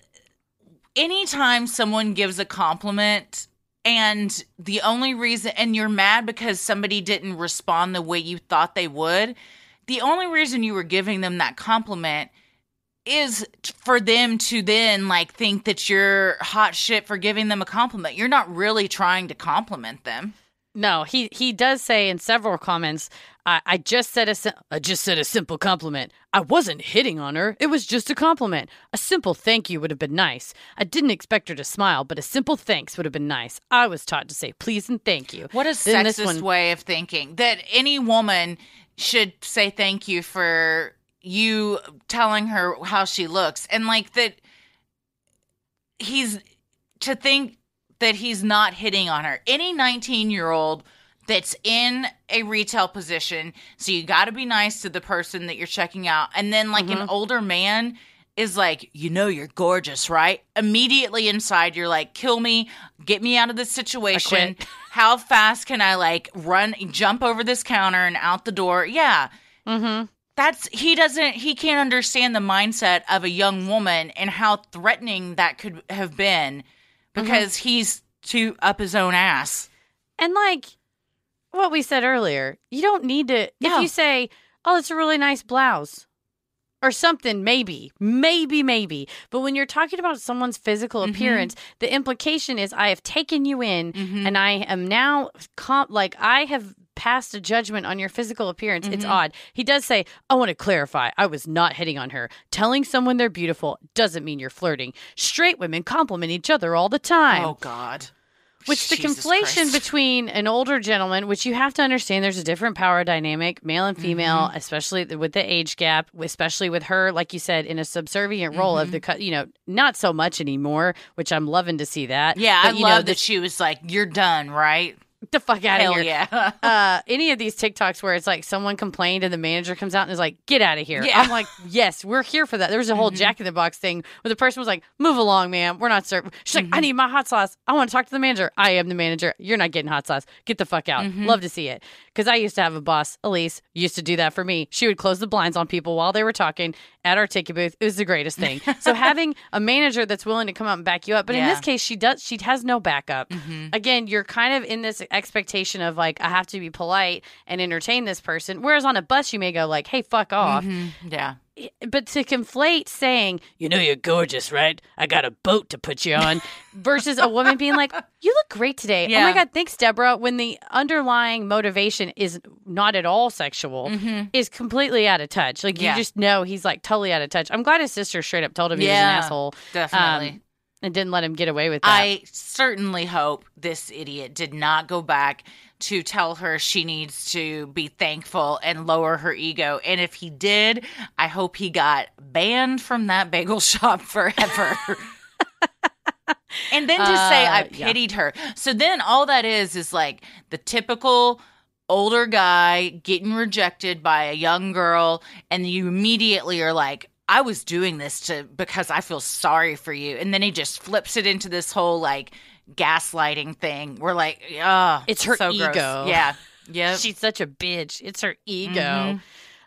anytime someone gives a compliment and the only reason and you're mad because somebody didn't respond the way you thought they would the only reason you were giving them that compliment is for them to then like think that you're hot shit for giving them a compliment you're not really trying to compliment them No, he he does say in several comments, I, I just said a just said a simple compliment. I wasn't hitting on her. It was just a compliment. A simple thank you would have been nice. I didn't expect her to smile, but a simple thanks would have been nice. I was taught to say please and thank you. What a Then this sexist one- way of thinking that any woman should say thank you for you telling her how she looks and like that he's to think that he's not hitting on her. Any 19 year old that's in a retail position, so you got to be nice to the person that you're checking out. And then, like, an older man is like, you know, you're gorgeous, right? Immediately inside, you're like, kill me, get me out of this situation. How fast can I, like, run, jump over this counter and out the door? Yeah Mm-hmm. that's he doesn't he can't understand the mindset of a young woman and how threatening that could have been because he's too up his own ass. And like what we said earlier, you don't need to. No. If you say, "Oh, it's a really nice blouse," or something, maybe, maybe, maybe. But when you're talking about someone's physical Mhm. appearance, the implication is, I have taken you in, Mhm. and I am now comp- like I have passed a judgment on your physical appearance. It's Mhm. odd. He does say, "I want to clarify. I was not hitting on her. Telling someone they're beautiful doesn't mean you're flirting. Straight women compliment each other all the time." Oh God. Which the Jesus conflation Christ. between an older gentleman, which you have to understand, there's a different power dynamic, male and female, Mm-hmm. especially with the age gap, especially with her, like you said, in a subservient role Mm-hmm. of the, cu- you know, not so much anymore, which I'm loving to see that. Yeah, But, I you love know, that she was like, "You're done, right?" the fuck out Hell of here. yeah. Uh, any of these TikToks where it's like someone complained and the manager comes out and is like, "Get out of here!" Yeah. I'm like, "Yes, we're here for that." There was a whole Mhm. Jack in the Box thing where the person was like, "Move along, ma'am. We're not serving." She's like, Mm-hmm. "I need my hot sauce. I want to talk to the manager. I am the manager. You're not getting hot sauce. Get the fuck out." Mhm. Love to see it because I used to have a boss, Elise, used to do that for me. She would close the blinds on people while they were talking at our ticket booth. It was the greatest thing. so having a manager that's willing to come out and back you up, but in this case, she does. She has no backup Mhm. again, you're kind of in this expectation of like, I have to be polite and entertain this person. Whereas on a bus, you may go like, hey, fuck off. Mhm. Yeah. But to conflate saying, you know, you're gorgeous, right? I got a boat to put you on, versus a woman being like, you look great today. Oh my God, thanks, Deborah. When the underlying motivation is not at all sexual, Mhm. is completely out of touch. Like, you just know he's like totally out of touch. I'm glad his sister straight up told him he was an Yeah. asshole Definitely. um, and didn't let him get away with that. I certainly hope this idiot did not go back to tell her she needs to be thankful and lower her ego. And if he did, I hope he got banned from that bagel shop forever. and then to say Uh, I yeah. pitied her. So then all that is is like the typical older guy getting rejected by a young girl and you immediately are like I was doing this to because I feel sorry for you and then he just flips it into this whole like gaslighting thing. We're like, oh, It's her so gross. ego. Yeah. Yep. She's such a bitch. It's her ego. Mhm.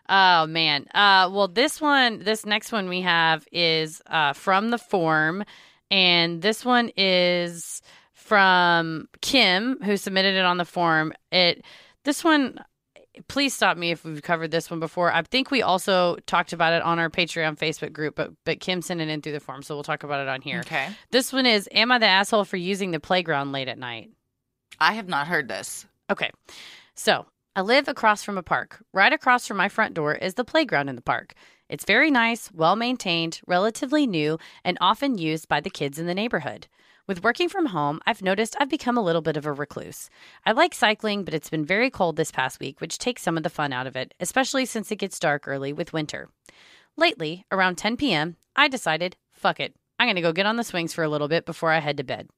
Oh man. Uh well this one this next one we have is uh from the form and this one is from Kim who submitted it on the form. It this one please stop me if we've covered this one before. I think we also talked about it on our Patreon Facebook group, but but Kim sent it in through the form, so we'll talk about it on here. Okay. This one is Am I the asshole for using the playground late at night? I have not heard this. Okay. So I live across from a park. Right across from my front door is the playground in the park. It's very nice, well maintained, relatively new, and often used by the kids in the neighborhood. With working from home, I've noticed I've become a little bit of a recluse. I like cycling, but it's been very cold this past week, which takes some of the fun out of it, especially since it gets dark early with winter. Lately, around 10 p.m., I decided, fuck it. I'm going to go get on the swings for a little bit before I head to bed.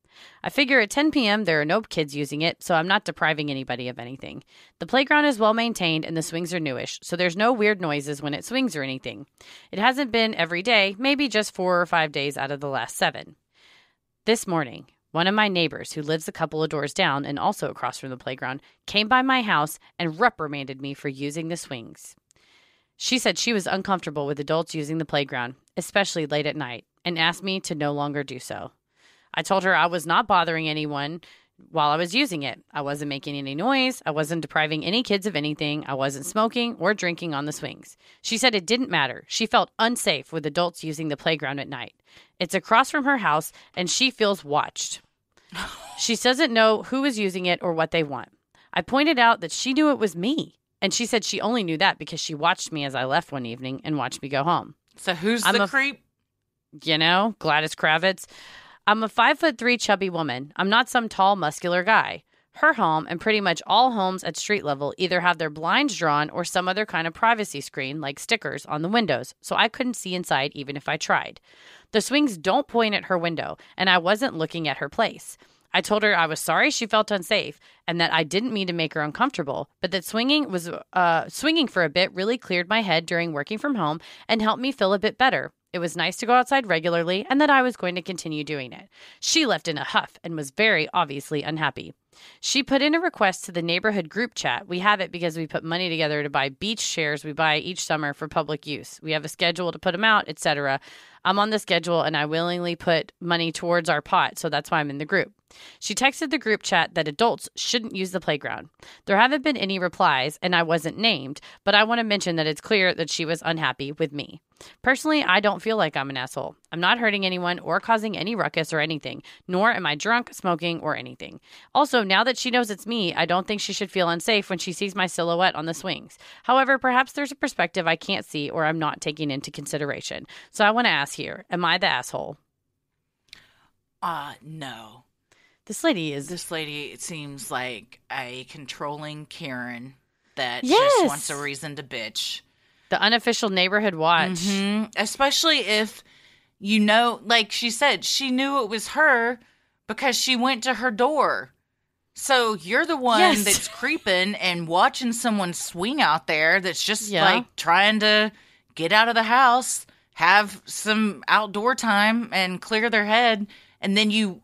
I figure at 10 p.m. there are no kids using it, so I'm not depriving anybody of anything. The playground is well maintained and the swings are newish, so there's no weird noises when it swings or anything. It hasn't been every day, maybe just four or five days out of the last seven. This morning, one of my neighbors, who lives a couple of doors down and also across from the playground, came by my house and reprimanded me for using the swings. She said she was uncomfortable with adults using the playground, especially late at night, and asked me to no longer do so. I told her I was not bothering anyone while I was using it. I wasn't making any noise. I wasn't depriving any kids of anything. I wasn't smoking or drinking on the swings. She said it didn't matter. She felt unsafe with adults using the playground at night. It's across from her house, and she feels watched. She doesn't know who is using it or what they want. I pointed out that she knew it was me, and she said she only knew that because she watched me as I left one evening and watched me go home. So who's I'm the a- creep? You know, Gladys Kravitz. I'm a five foot three chubby woman. I'm not some tall, muscular guy. Her home and pretty much all homes at street level either have their blinds drawn or some other kind of privacy screen, like stickers, on the windows, so I couldn't see inside even if I tried. The swings don't point at her window, and I wasn't looking at her place. I told her I was sorry she felt unsafe and that I didn't mean to make her uncomfortable, but that swinging was uh, swinging for a bit really cleared my head during working from home and helped me feel a bit better. It was nice to go outside regularly and that I was going to continue doing it. She left in a huff and was very obviously unhappy. She put in a request to the neighborhood group chat. We have it because we put money together to buy beach chairs we buy each summer for public use. We have a schedule to put them out, etc. I'm on the schedule and I willingly put money towards our pot, so that's why I'm in the group. She texted the group chat that adults shouldn't use the playground. There haven't been any replies, and I wasn't named, but I want to mention that it's clear that she was unhappy with me. Personally, I don't feel like I'm an asshole. I'm not hurting anyone or causing any ruckus or anything, nor am I drunk, smoking, or anything. Also, now that she knows it's me, I don't think she should feel unsafe when she sees my silhouette on the swings. However, perhaps there's a perspective I can't see or I'm not taking into consideration. So I want to ask here Am I the asshole? Uh no. This lady is. This lady it seems like a controlling Karen that Yes. just wants a reason to bitch. The unofficial neighborhood watch. Mhm. Especially if you know, like she said, she knew it was her because she went to her door. So you're the one Yes. that's creeping and watching someone swing out there that's just Yeah. like trying to get out of the house, have some outdoor time and clear their head. And then you,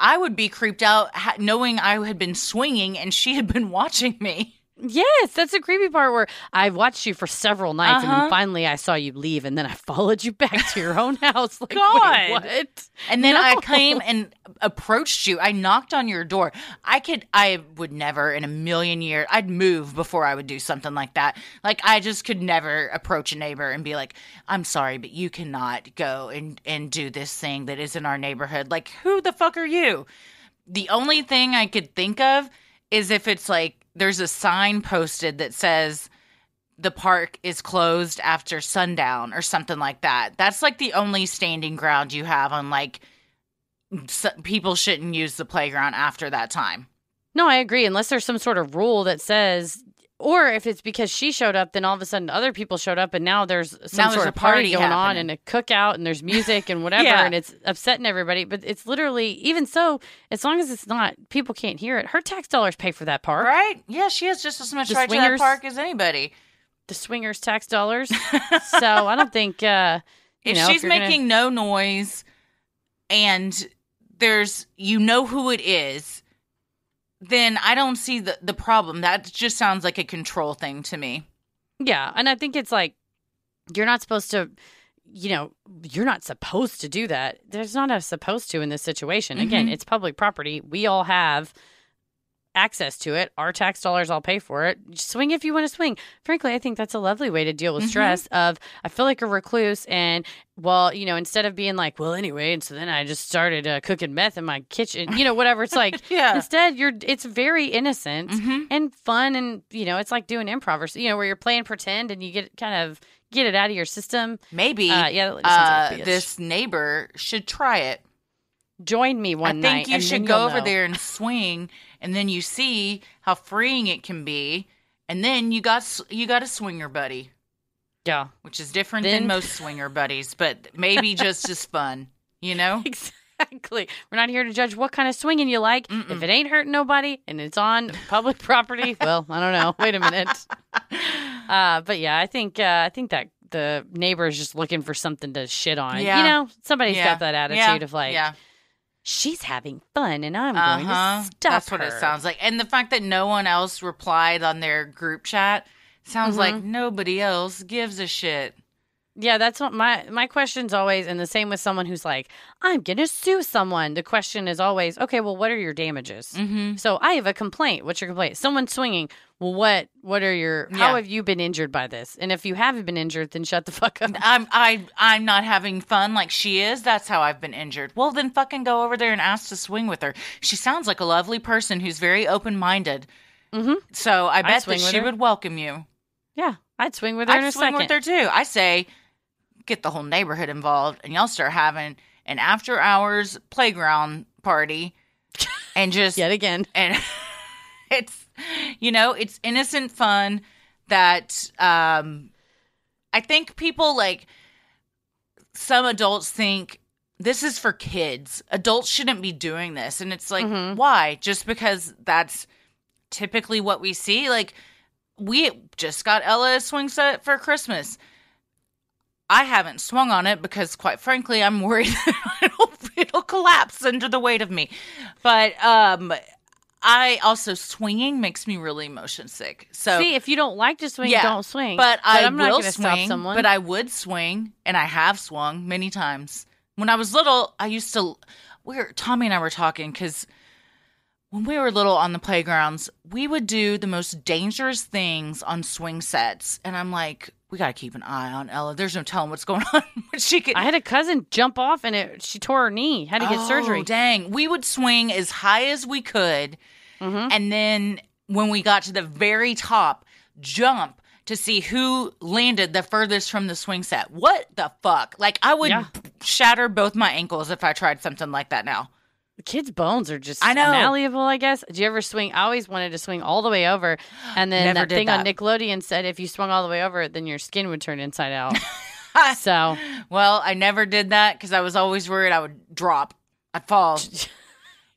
I would be creeped out knowing I had been swinging and she had been watching me. Yes, that's the creepy part where I watched you for several nights and Uh-huh. then finally I saw you leave and then I followed you back to your own house. Like, God. wait, what? And then I came and approached you. I knocked on your door. I could, I would never in a million years, I'd move before I would do something like that. Like, I just could never approach a neighbor and be like, I'm sorry, but you cannot go and, and do this thing that is in our neighborhood. Like, who the fuck are you? The only thing I could think of is if it's like, there's a sign posted that says, the park is closed after sundown or something like that. That's like the only standing ground you have on like s people shouldn't use the playground after that time. No, I agree. Unless there's some sort of rule that says, or if it's because she showed up, then all of a sudden other people showed up, and now there's some Now there's sort a of party, party going on and a cookout, and there's music and whatever, Yeah. and it's upsetting everybody. But it's literally, even so, as long as it's not, people can't hear it. Her tax dollars pay for that park. Right? Yeah, she has just as much The right to swingers- that park as anybody. The swingers' tax dollars. so I don't think, uh, you if know, she's gonna- making no noise and there's you know who it is, then I don't see the the problem. That just sounds like a control thing to me. Yeah, and I think it's like you're not supposed to you know, you're not supposed to do that. There's not a supposed to in this situation. Again, Mhm. it's public property. We all have access to it. Our tax dollars all pay for it. Swing if you want to swing. Frankly, I think that's a lovely way to deal with Mhm. stress of I feel like a recluse and well, you know, instead of being like, well, anyway, and so then I just started uh, cooking meth in my kitchen, you know, whatever. It's like Yeah. instead you're it's very innocent hmm and fun and you know it's like doing improv or you know where you're playing pretend and you get kind of get it out of your system Maybe uh, yeah that lady sounds uh, like this neighbor should try it. Join me one I think night you and should go over know. there and swing, and then you see how freeing it can be, and then you got you got a swinger buddy, yeah which is different Then- than most swinger buddies, but maybe just as fun. You know? exactly we're not here to judge what kind of swinging you like if Mm-mm. it ain't hurting nobody and it's on public property well i don't know wait a minute uh but yeah i think uh i think that the neighbor is just looking for something to shit on Yeah. you know somebody's Yeah. got that attitude Yeah. of like yeah, she's having fun and i'm uh going to stop That's what it sounds like, and the fact that no one else replied on their group chat sounds Mhm. like nobody else gives a shit. Yeah, that's what my my question's always, and the same with someone who's like, I'm gonna sue someone. The question is always, okay, well, what are your damages? Mm-hmm. So I have a complaint. What's your complaint? Someone swinging. Well, what what are your? How have you been injured by this? And if you haven't been injured, then shut the fuck up. I'm I I'm not having fun like she is. That's how I've been injured. Well, then fucking go over there and ask to swing with her. She sounds like a lovely person who's very open minded. Mhm. So I bet that she her. would welcome you. Yeah, I'd swing with her I'd a swing second. with her too. I say, get the whole neighborhood involved, and y'all start having an after hours playground party, and just Yet again. and it's you know it's innocent fun that um i think people like some adults think this is for kids. Adults shouldn't be doing this. And it's like Mhm. why? Just because that's typically what we see. Like we just got ella a swing set for christmas i haven't swung on it because quite frankly i'm worried that it'll, it'll collapse under the weight of me but um I also swinging makes me really motion sick. So, See, if you don't like to swing, Yeah, don't swing. but I I'm not will gonna swing. stop someone. But I would swing, and I have swung many times. When I was little, I used to. We were Tommy and I were talking because when we were little on the playgrounds, we would do the most dangerous things on swing sets, and I'm like, we got to keep an eye on Ella. There's no telling what's going on. she could. I had a cousin jump off and it she tore her knee. Had to get Oh, surgery. Dang. We would swing as high as we could. Mhm. And then when we got to the very top, jump to see who landed the furthest from the swing set. What the fuck? Like, I would Yeah. shatter both my ankles if I tried something like that now. Kids' bones are just I know. malleable, I guess. Did you ever swing? I always wanted to swing all the way over. And then Never that thing on. Nickelodeon said if you swung all the way over, then your skin would turn inside out. so Well, I never did that because I was always worried I would drop. I'd fall.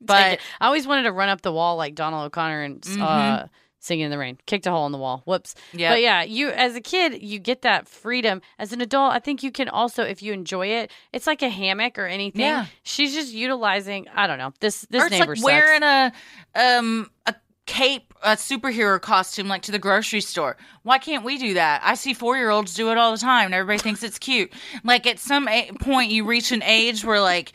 But I always wanted to run up the wall like Donald O'Connor and uh, singing in the rain. Kicked a hole in the wall. Whoops. Yeah. But yeah, you as a kid, you get that freedom. As an adult, I think you can also, if you enjoy it, it's like a hammock or anything. Yeah. She's just utilizing. I don't know. This this or it's neighbor like sucks. wearing a um a cape, a superhero costume, like to the grocery store. Why can't we do that? I see four year olds do it all the time, and everybody thinks it's cute. Like at some a- point, you reach an age where like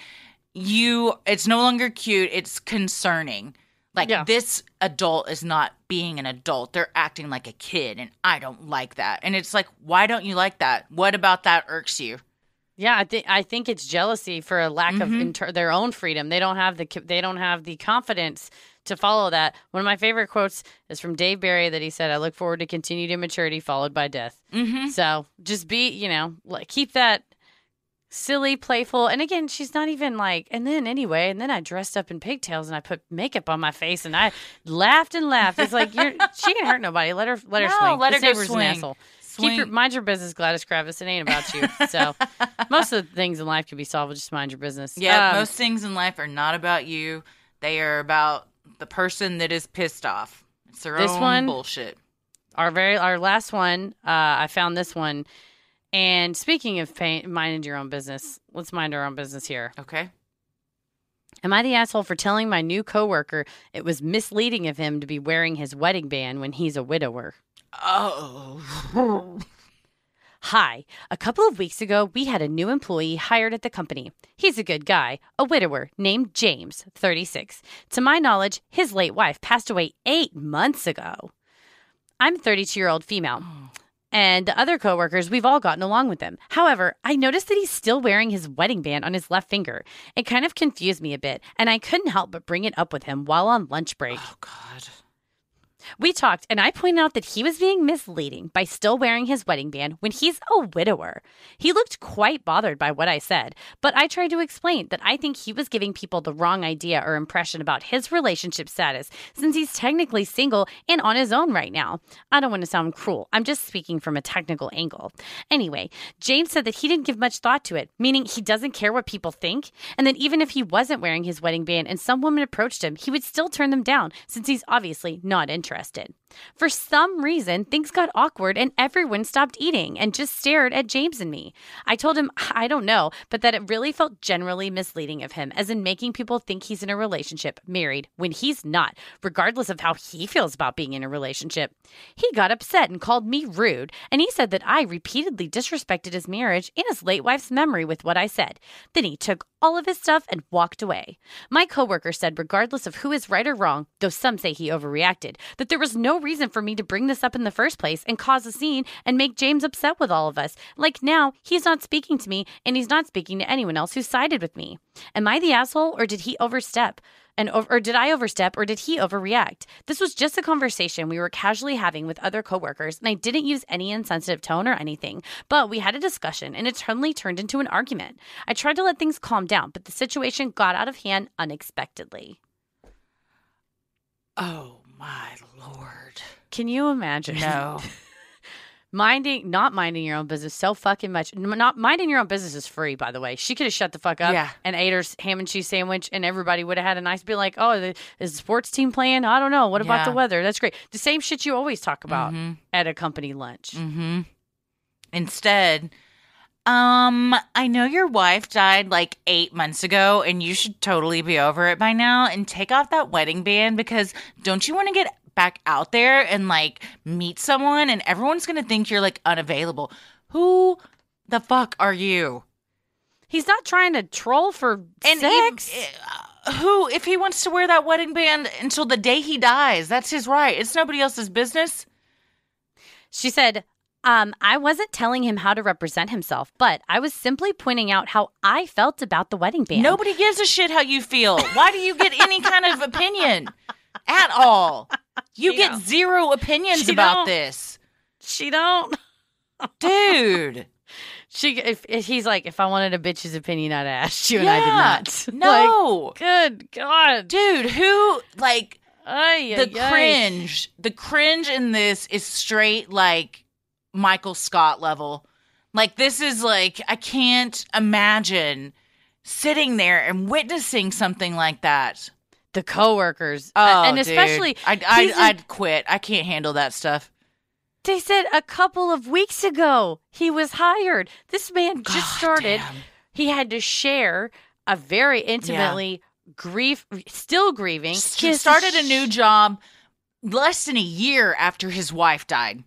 you, it's no longer cute; it's concerning. Like Yeah. this adult is not being an adult; they're acting like a kid, and I don't like that. And it's like, why don't you like that? What about that irks you? Yeah, I think I think it's jealousy for a lack of Mhm. inter- their own freedom. They don't have the they don't have the confidence to follow that. One of my favorite quotes is from Dave Barry that he said, "I look forward to continued immaturity followed by death." Mm-hmm. So just be, you know, like keep that silly, playful. And again, she's not even like. And then anyway, and then I dressed up in pigtails and I put makeup on my face and I laughed and laughed. It's like you're she can hurt nobody. Let her let her No, swing. let This her go neighbor's swing. An asshole. Keep your mind your business, Gladys Kravitz. It ain't about you. So most of the things in life can be solved with just mind your business. Yeah, Um, most things in life are not about you. They are about the person that is pissed off. It's their This own one- bullshit. our very our last one. Uh, I found this one. And speaking of pay, minding your own business, let's mind our own business here. Okay. Am I the asshole for telling my new coworker it was misleading of him to be wearing his wedding band when he's a widower? Oh. Hi. A couple of weeks ago, we had a new employee hired at the company. He's a good guy, a widower named James, 36. To my knowledge, his late wife passed away eight months ago. I'm a 32 year old female. Oh. And the other coworkers, we've all gotten along with him. However, I noticed that he's still wearing his wedding band on his left finger. It kind of confused me a bit, and I couldn't help but bring it up with him while on lunch break. Oh God. We talked, and I pointed out that he was being misleading by still wearing his wedding band when he's a widower. He looked quite bothered by what I said, but I tried to explain that I think he was giving people the wrong idea or impression about his relationship status since he's technically single and on his own right now. I don't want to sound cruel, I'm just speaking from a technical angle. Anyway, James said that he didn't give much thought to it, meaning he doesn't care what people think, and that even if he wasn't wearing his wedding band and some woman approached him, he would still turn them down since he's obviously not interested. Interested. For some reason, things got awkward and everyone stopped eating and just stared at James and me. I told him, I don't know, but that it really felt generally misleading of him, as in making people think he's in a relationship, married, when he's not, regardless of how he feels about being in a relationship. He got upset and called me rude, and he said that I repeatedly disrespected his marriage and his late wife's memory with what I said. Then he took all of his stuff and walked away. My coworker said, regardless of who is right or wrong, though some say he overreacted, that there was no reason for me to bring this up in the first place and cause a scene and make James upset with all of us. Like now, he's not speaking to me and he's not speaking to anyone else who sided with me. Am I the asshole or did he overstep? And or did I overstep or did he overreact? This was just a conversation we were casually having with other coworkers, and I didn't use any insensitive tone or anything. But we had a discussion, and it suddenly turned into an argument. I tried to let things calm down, but the situation got out of hand unexpectedly. Oh my lord. Can you imagine? No. minding not minding your own business so fucking much. Not minding your own business is free by the way. She could have shut the fuck up Yeah. and ate her ham and cheese sandwich and everybody would have had a nice be like oh the, is the sports team playing? I don't know. What about the weather? That's great. The same shit you always talk about Mhm. at a company lunch. Mm-hmm. Instead, um, I know your wife died like eight months ago, and you should totally be over it by now and take off that wedding band because don't you want to get back out there and like meet someone and everyone's gonna think you're like unavailable? Who the fuck are you? he's not trying to troll for And sex if- uh, who, if he wants to wear that wedding band until the day he dies, that's his right. It's nobody else's business. She said, um, I wasn't telling him how to represent himself, but I was simply pointing out how I felt about the wedding band. Nobody gives a shit how you feel. Why do you get any kind of opinion at all? You She get don't. zero opinions She about don't. this. She don't. Dude. She, if, if he's like, if I wanted a bitch's opinion, I'd ask you, and I did Yeah. not. Like, No. good God. Dude, who like Ay, the cringe, the cringe in this is straight like Michael Scott level. Like this is like I can't imagine sitting there and witnessing something like that. The coworkers, Oh, and dude. especially, I'd, I'd, I'd quit. I can't handle that stuff. they said a couple of weeks ago he was hired. This man just God started. damn. He had to share a very intimately grief, still grieving. He started a new job less than a year after his wife died.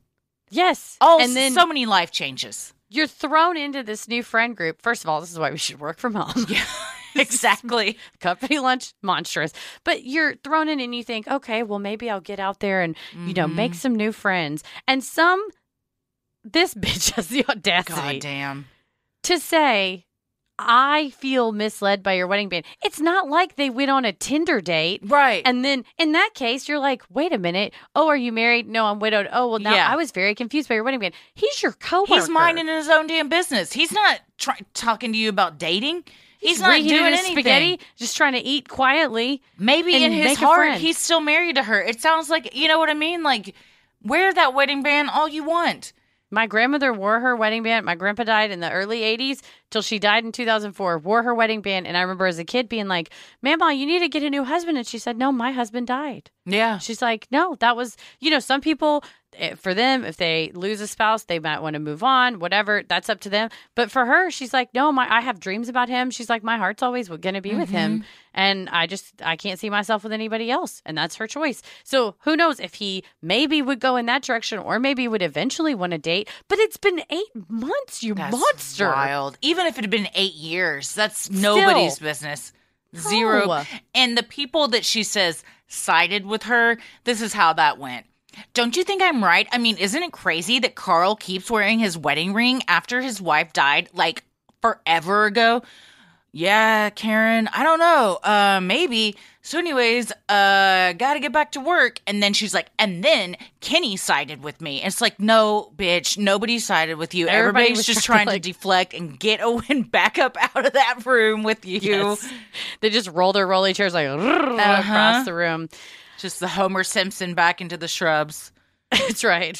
Yes, Oh, and then so many life changes. you're thrown into this new friend group. First of all, this is why we should work from home. Yeah, exactly. company lunch monstrous but you're thrown in and you think okay well maybe i'll get out there and you know make Mhm. some new friends and some this bitch has the God audacity damn. to say i feel misled by your wedding band it's not like they went on a tinder date Right. and then in that case, you're like, wait a minute. Oh, are you married? No, I'm widowed. Oh, well, now Yeah. I was very confused by your wedding band. He's your coworker. He's minding his own damn business. He's not try- talking to you about dating. He's, not doing anything. spaghetti, just trying to eat quietly. Maybe in his heart, he's still married to her. It sounds like you know what I mean. Like, wear that wedding band all you want. My grandmother wore her wedding band. My grandpa died in the early 80s till she died in 2004. Wore her wedding band. And I remember as a kid being like, Mama, you need to get a new husband. And she said, No, my husband died. Yeah. She's like, No, that was, you know, some people, Eh, for them, if they lose a spouse, they might want to move on, whatever. That's up to them. But for her, she's like, No, my, I have dreams about him. She's like, My heart's always going to be with him. Mm-hmm. And I just, I can't see myself with anybody else. And that's her choice. So who knows if he maybe would go in that direction or maybe would eventually want to date. But it's been eight months, you That's monster. wild. Even if it had been eight years, that's nobody's Still. business. Zero. No. And the people that she says sided with her, this is how that went. Don't you think I'm right? I mean, isn't it crazy that Carl keeps wearing his wedding ring after his wife died like forever ago? Yeah, Karen, I don't know. Uh maybe. So anyways, uh gotta get back to work. And then she's like, and then Kenny sided with me. It's like, no, bitch, nobody sided with you. Everybody Everybody's was just trying to, to deflect and get Owen back up out of that room with you. Yes. They just roll their rolly chairs like Uh-huh. across the room. Just the Homer Simpson back into the shrubs. That's right.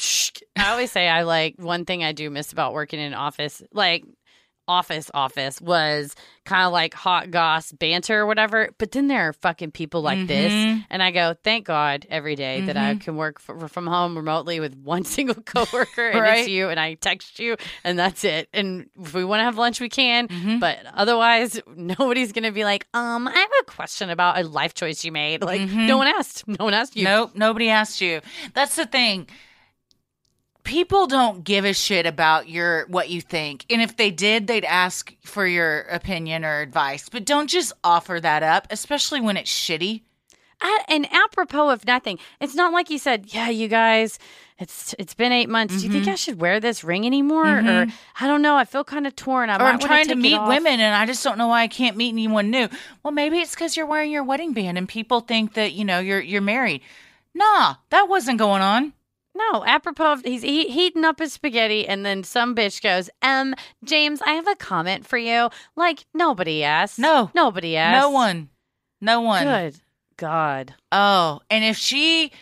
I always say I like one thing I do miss about working in an office. Like office office was kind of like hot goss banter or whatever. But then there are fucking people like this, Mhm. and I go, thank God every day that I Mhm. can work f- from home remotely with one single coworker, and Right. it's you, and I text you, and that's it. And if we want to have lunch, we can. Mhm. But otherwise, nobody's gonna be like, um, I have a question about a life choice you made. Like, Mhm. no one asked. No one asked you. Nope, nobody asked you. That's the thing. People don't give a shit about your what you think. And if they did, they'd ask for your opinion or advice. But don't just offer that up, especially when it's shitty. A- and apropos of nothing, it's not like you said, "Yeah, you guys, it's it's been eight months. Do you think mm-hmm. I should wear this ring anymore?" Or mm-hmm. I don't know. I feel kind of torn. I or i'm trying to meet women and I just don't know why I can't meet anyone new. Well, maybe it's because you're wearing your wedding band and people think that, you know, you're you're married. Nah, that wasn't going on. No, apropos, of, he's he- heating up his spaghetti, and then some bitch goes, "Um, James, I have a comment for you." Like nobody asked. No. nobody asked. No one. No one. Good God. Oh, and if she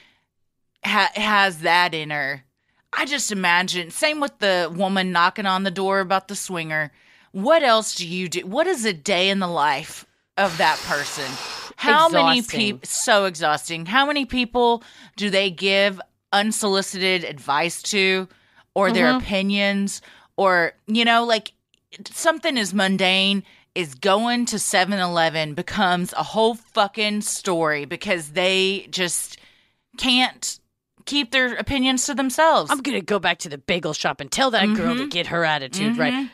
ha- has that in her, I just imagine. Same with the woman knocking on the door about the swinger. What else do you do? What is a day in the life of that person? How many Exhausting. people? So exhausting. How many people do they give unsolicited advice to, or their Mhm. opinions, or you know, like something as mundane is going to 7-Eleven becomes a whole fucking story because they just can't keep their opinions to themselves. I'm gonna go back to the bagel shop and tell that girl to Mhm. get her attitude right.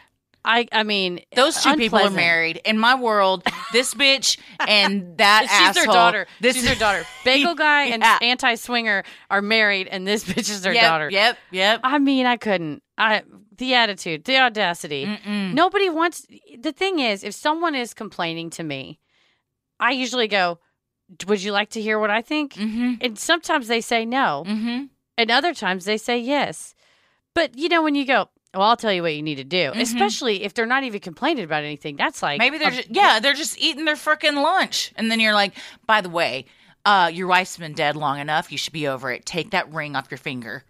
I I mean, Those two people are married. In my world, this bitch and that She's asshole. their daughter. This She's their daughter. Bagel guy and Yeah. anti swinger are married, and this bitch is their yep, daughter. Yep, yep. I mean, I couldn't. I the attitude, the audacity. Mm-mm. Nobody wants. The thing is, if someone is complaining to me, I usually go, "Would you like to hear what I think?" Mm-hmm. And sometimes they say no, Mm-hmm. and other times they say yes. But you know, when you go, "Well, I'll tell you what you need to do," Mhm. especially if they're not even complaining about anything, that's like Maybe they're a- just, yeah, they're just eating their freaking lunch, and then you're like, by the way, uh, your wife's been dead long enough. You should be over it. Take that ring off your finger.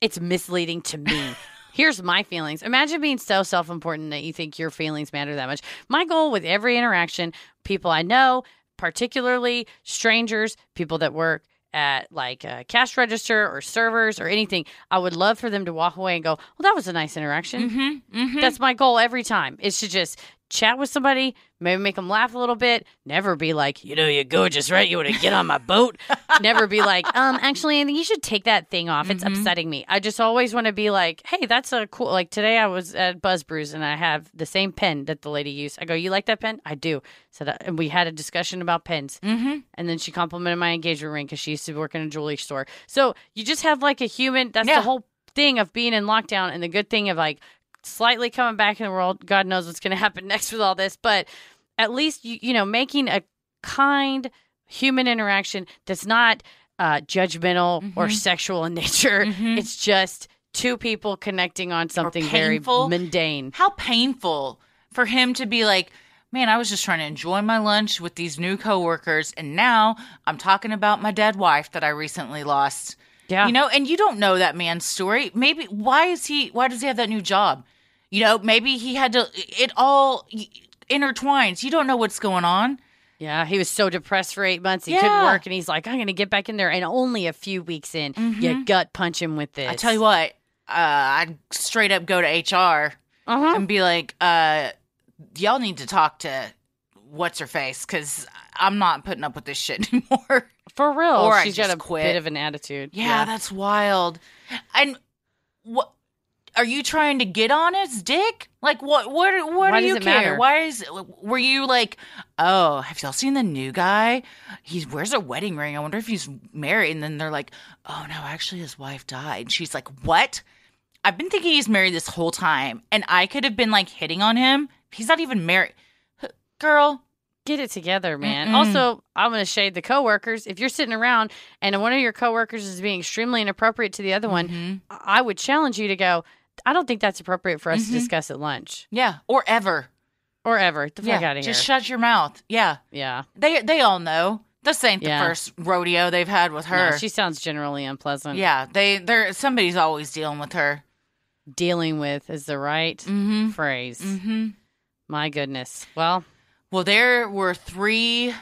it's misleading to me. Here's my feelings. Imagine being so self important that you think your feelings matter that much. My goal with every interaction, people I know, particularly strangers, people that work at like a cash register or servers or anything, I would love for them to walk away and go, Well, that was a nice interaction. Mm-hmm. Mm-hmm. That's my goal every time. Is to just chat with somebody, maybe make them laugh a little bit. Never be like, you know, you're gorgeous, right? You want to get on my boat. Never be like, um, actually, I think you should take that thing off. It's Mhm. upsetting me. I just always want to be like, hey, that's a cool. Like today, I was at Buzz Brews and I have the same pen that the lady used. I go, you like that pen? I do. So that, and we had a discussion about pens. mm-hmm. And then she complimented my engagement ring because she used to work in a jewelry store. So you just have like a human. That's Yeah. the whole thing of being in lockdown, and the good thing of like slightly coming back in the world. God knows what's going to happen next with all this, but at least you you know making a kind human interaction that's not uh, judgmental or Mhm. sexual in nature. Mhm. It's just two people connecting on something very mundane. How painful for him to be like, man, I was just trying to enjoy my lunch with these new coworkers, and now I'm talking about my dead wife that I recently lost. Yeah, You know, and you don't know that man's story. Maybe why is he? Why does he have that new job? You know, maybe he had to. It all intertwines. You don't know what's going on. Yeah, he was so depressed for eight months he couldn't work, and he's like, "I'm going to get back in there." And only a few weeks in, you Mhm. gut punch him with this. I tell you what, uh, I'd straight up go to HR uh-huh. and be like, uh, y'all need to talk to what's her face because I'm not putting up with this shit anymore. for real. Or I she's got just a quit. bit of an attitude. Yeah, that's wild. And what are you trying to get on his dick? Like what what what Why do you care? matter? Why is were you like, "Oh, have y'all seen the new guy? He wears a wedding ring. I wonder if he's married." And then they're like, "Oh no, actually his wife died." And she's like, "What?" I've been thinking he's married this whole time, and I could have been like hitting on him. He's not even married. Girl, Get it together, man. Mm-mm. Also, I'm going to shade the coworkers. If you're sitting around and one of your coworkers is being extremely inappropriate to the other one, Mhm. I would challenge you to go. I don't think that's appropriate for us to discuss at lunch yeah, or ever. or ever. Get the fuck yeah, out of here. just shut your mouth. Yeah. yeah, They they all know. This ain't the first rodeo they've had with No, her. she sounds generally unpleasant. yeah, they they're somebody's always dealing with her. dealing with is the right Mm-hmm. phrase. Mm-hmm. My goodness. Well, Well, there were three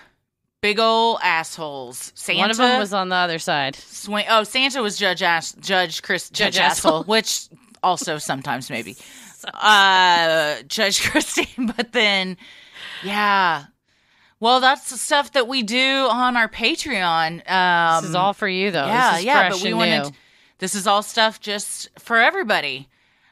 big old assholes. Santa one of them was on the other side. Swain. Oh, Santa was Judge Ass, Judge Chris, Judge, Judge Asshole, Asshole. which also sometimes maybe uh, Judge Christine. But then, yeah. Well, that's the stuff that we do on our Patreon. Um, this is all for you, though. yeah, This is yeah. But we wanted. new. This is all stuff just for everybody.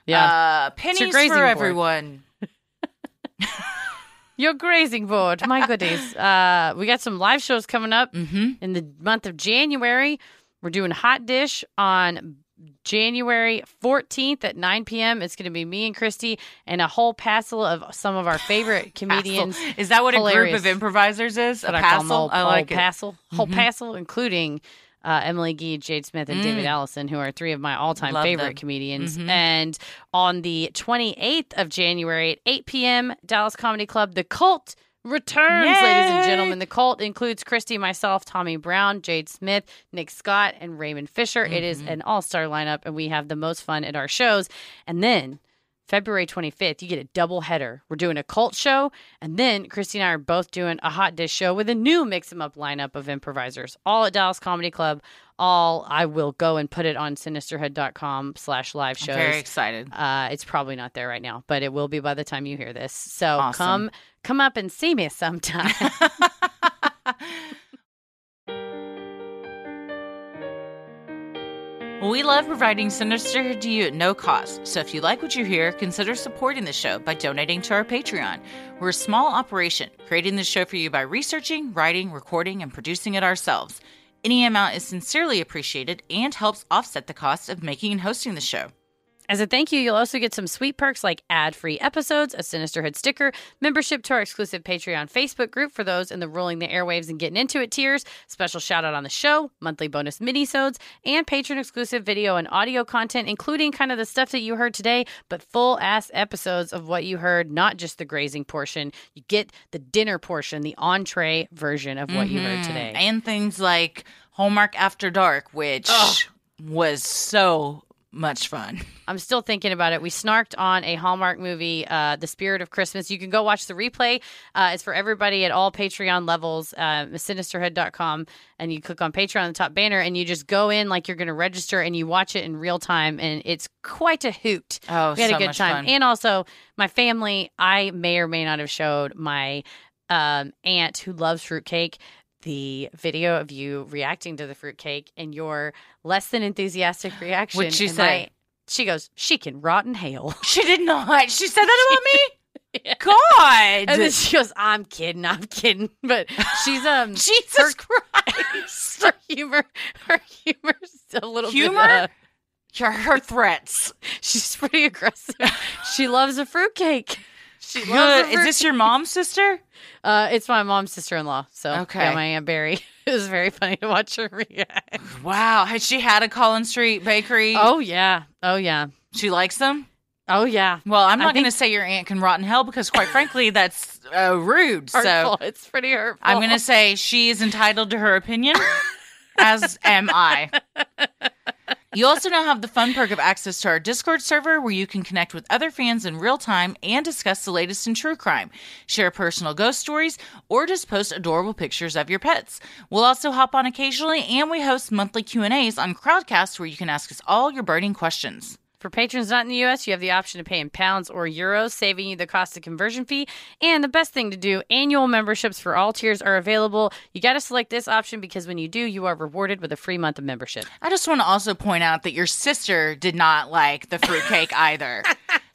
Yeah. uh, pennies for board. everyone. Your grazing board. My goodies. Uh, we got some live shows coming up Mm-hmm. in the month of January. We're doing Hot Dish on January 14th at 9 p.m. It's going to be me and Christy and a whole passel of some of our favorite comedians. Is that what a group of improvisers is? A What I call them passel? whole- I like whole it. Passel, whole Mhm. passel, including uh, Emily Gee, Jade Smith, and David Mm. Allison, who are three of my all-time favorite them. comedians. Mhm. And on the 28th of January at 8 p.m., Dallas Comedy Club, The Cult returns, ladies and gentlemen. The Cult includes Christy, myself, Tommy Brown, Jade Smith, Nick Scott, and Raymond Fisher. It is Mhm. an all-star lineup, and we have the most fun at our shows. And then February 25th, you get a double header. We're doing a cult show, and then Christy and I are both doing a hot dish show with a new mix 'em up lineup of improvisers, all at Dallas Comedy Club. All I will go and put it on sinisterhood.com slash live I'm shows. very excited. Uh, it's probably not there right now, but it will be by the time you hear this. So Awesome. come come up and see me sometime. We love providing Sinister to you at no cost. So if you like what you hear, consider supporting the show by donating to our Patreon. We're a small operation, creating this show for you by researching, writing, recording, and producing it ourselves. Any amount is sincerely appreciated and helps offset the cost of making and hosting the show. As a thank you, you'll also get some sweet perks like ad free episodes, a Sinisterhood sticker, membership to our exclusive Patreon Facebook group for those in the rolling the airwaves and getting into it tiers, special shout out on the show, monthly bonus minisodes, and patron exclusive video and audio content, including kind of the stuff that you heard today, but full ass episodes of what you heard, not just the grazing portion. You get the dinner portion, the entree version of what you heard Mhm. today. And things like Hallmark After Dark, which Ugh. was so much fun. I'm still thinking about it. We snarked on a Hallmark movie, uh, The Spirit of Christmas. You can go watch the replay. Uh, it's for everybody at all Patreon levels, uh, sinisterhood.com. And you click on Patreon on the top banner and you just go in like you're going to register and you watch it in real time. And it's quite a hoot. Oh, We had so a good time. fun. And also, my family, I may or may not have showed my um, aunt who loves fruitcake the video of you reacting to the fruitcake and your less than enthusiastic reaction. What'd she say? my- she goes, she can rot in hell. she did not. She said that about me? Yeah. God. And then she goes, I'm kidding, I'm kidding. But she's um Jesus Christ. her humor her humor's a little Humor? bit uh, Her, her threats. she's pretty aggressive. she loves a fruitcake. She loves Good. Is this your mom's sister? uh it's my mom's sister in law. So Okay. yeah, my Aunt Barry. It was very funny to watch her react. Wow. Has she had a Collins Street bakery? Oh yeah. Oh yeah. She likes them? Oh yeah. Well, I'm I not going to say your aunt can rot in hell because, quite frankly, that's uh, rude. So Hurtful. it's pretty hurtful. I'm going to say she is entitled to her opinion, as am I. You also now have the fun perk of access to our Discord server where you can connect with other fans in real time and discuss the latest in true crime, share personal ghost stories, or just post adorable pictures of your pets. We'll also hop on occasionally and we host monthly Q&As on Crowdcast where you can ask us all your burning questions. For patrons not in the US, you have the option to pay in pounds or euros, saving you the cost of conversion fee. And the best thing to do, annual memberships for all tiers are available. You got to select this option because when you do, you are rewarded with a free month of membership. I just want to also point out that your sister did not like the fruitcake either.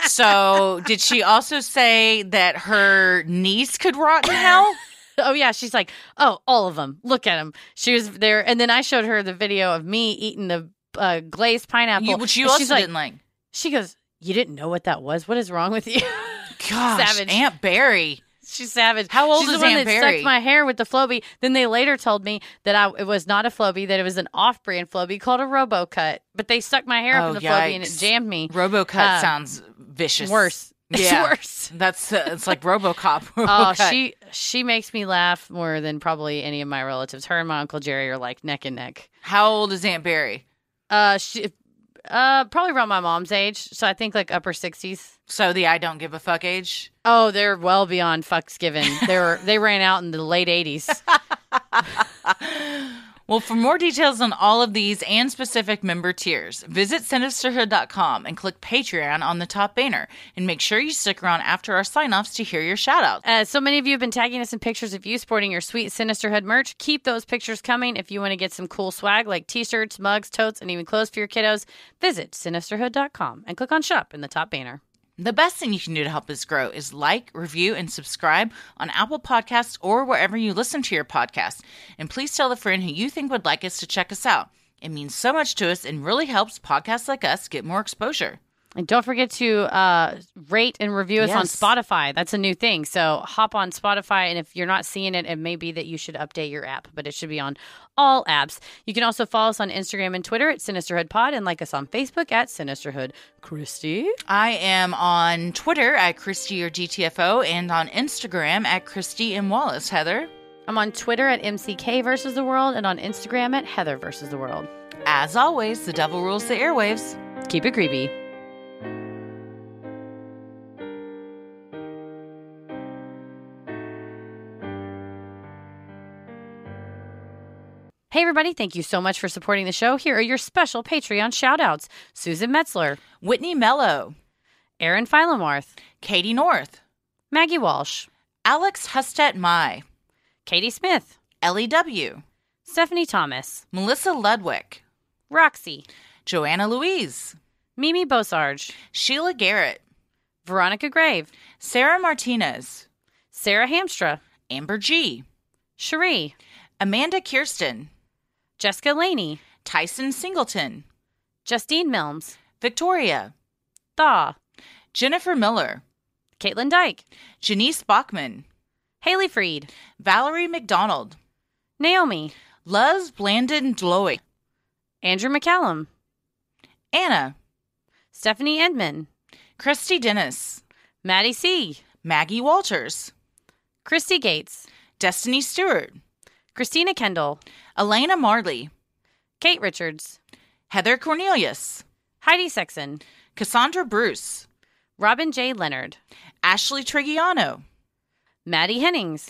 So, did she also say that her niece could rot in hell? Oh yeah, she's like, "Oh, all of them. Look at them." She was there and then I showed her the video of me eating the uh, glazed pineapple. You, which you and also she's like, didn't like. She goes, "You didn't know what that was? What is wrong with you?" Gosh, Savage. Aunt Barry. She's savage. How old She's is the one Aunt that Barry? sucked my hair with the Flowbee. Then they later told me that I it was not a Flowbee, that it was an off-brand Flowbee called a RoboCut. But they sucked my hair Oh, up with the Flowbee and it jammed me. RoboCut Uh, sounds vicious. Worse. It's Yeah. worse. That's uh, it's like RoboCop. Oh, RoboCut. she she makes me laugh more than probably any of my relatives. Her and my uncle Jerry are like neck and neck. How old is Aunt Barry? Uh, she Uh, probably around my mom's age. So I think like upper sixties. So the I don't give a fuck age. Oh, they're well beyond fucks given. They were they ran out in the late eighties. Well, for more details on all of these and specific member tiers, visit sinisterhood.com and click Patreon on the top banner. And make sure you stick around after our sign offs to hear your shout outs. Uh, so many of you have been tagging us in pictures of you sporting your sweet Sinisterhood merch. Keep those pictures coming. If you want to get some cool swag like t-shirts, mugs, totes, and even clothes for your kiddos, visit sinisterhood.com and click on shop in the top banner. The best thing you can do to help us grow is like, review, and subscribe on Apple Podcasts or wherever you listen to your podcast. And please tell a friend who you think would like us to check us out. It means so much to us and really helps podcasts like us get more exposure. And don't forget to uh, rate and review us on Spotify. That's a new thing. So hop on Spotify, and if you're not seeing it, it may be that you should update your app, but it should be on all apps. You can also follow us on Instagram and Twitter at Sinisterhood Pod, and like us on Facebook at Sinisterhood. Christy, I am on Twitter at Christy or GTFO and on Instagram at Christy M. Wallace. Heather, I'm on Twitter at MCK versus the world, and on Instagram at Heather versus the world. as always, the devil rules the airwaves. Keep it creepy. Hey, everybody, thank you so much for supporting the show. Here are your special Patreon shout outs Susan Metzler, Whitney Mello, Aaron Philomarth, Katie North, Maggie Walsh, Alex Hustet Mai, Katie Smith, Ellie W., Stephanie Thomas, Melissa Ludwig, Roxy, Joanna Louise, Mimi Bosarge, Sheila Garrett, Veronica Grave, Sarah Martinez, Sarah Hamstra, Amber G., Cherie, Amanda Kirsten, Jessica Laney, Tyson Singleton, Justine Milms, Victoria, Thaw, Jennifer Miller, Caitlin Dyke, Janice Bachman, Haley Freed, Valerie McDonald, Naomi, Luz Blandon Dloy, Andrew McCallum, Anna, Stephanie Edmond, Christy Dennis, Maddie C., Maggie Walters, Christy Gates, Destiny Stewart, Christina Kendall, Elena Marley, Kate Richards, Heather Cornelius, Heidi Sexton, Cassandra Bruce, Robin J. Leonard, Ashley Trigiano, Maddie Hennings,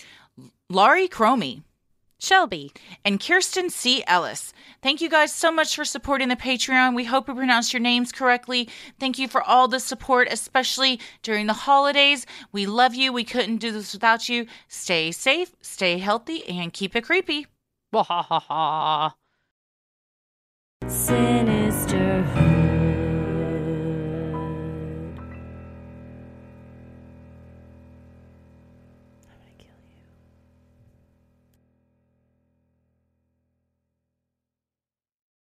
Laurie Cromie, Shelby, and Kirsten C. Ellis. Thank you guys so much for supporting the Patreon. We hope we pronounced your names correctly. Thank you for all the support, especially during the holidays. We love you. We couldn't do this without you. Stay safe, stay healthy, and keep it creepy. Sinisterhood.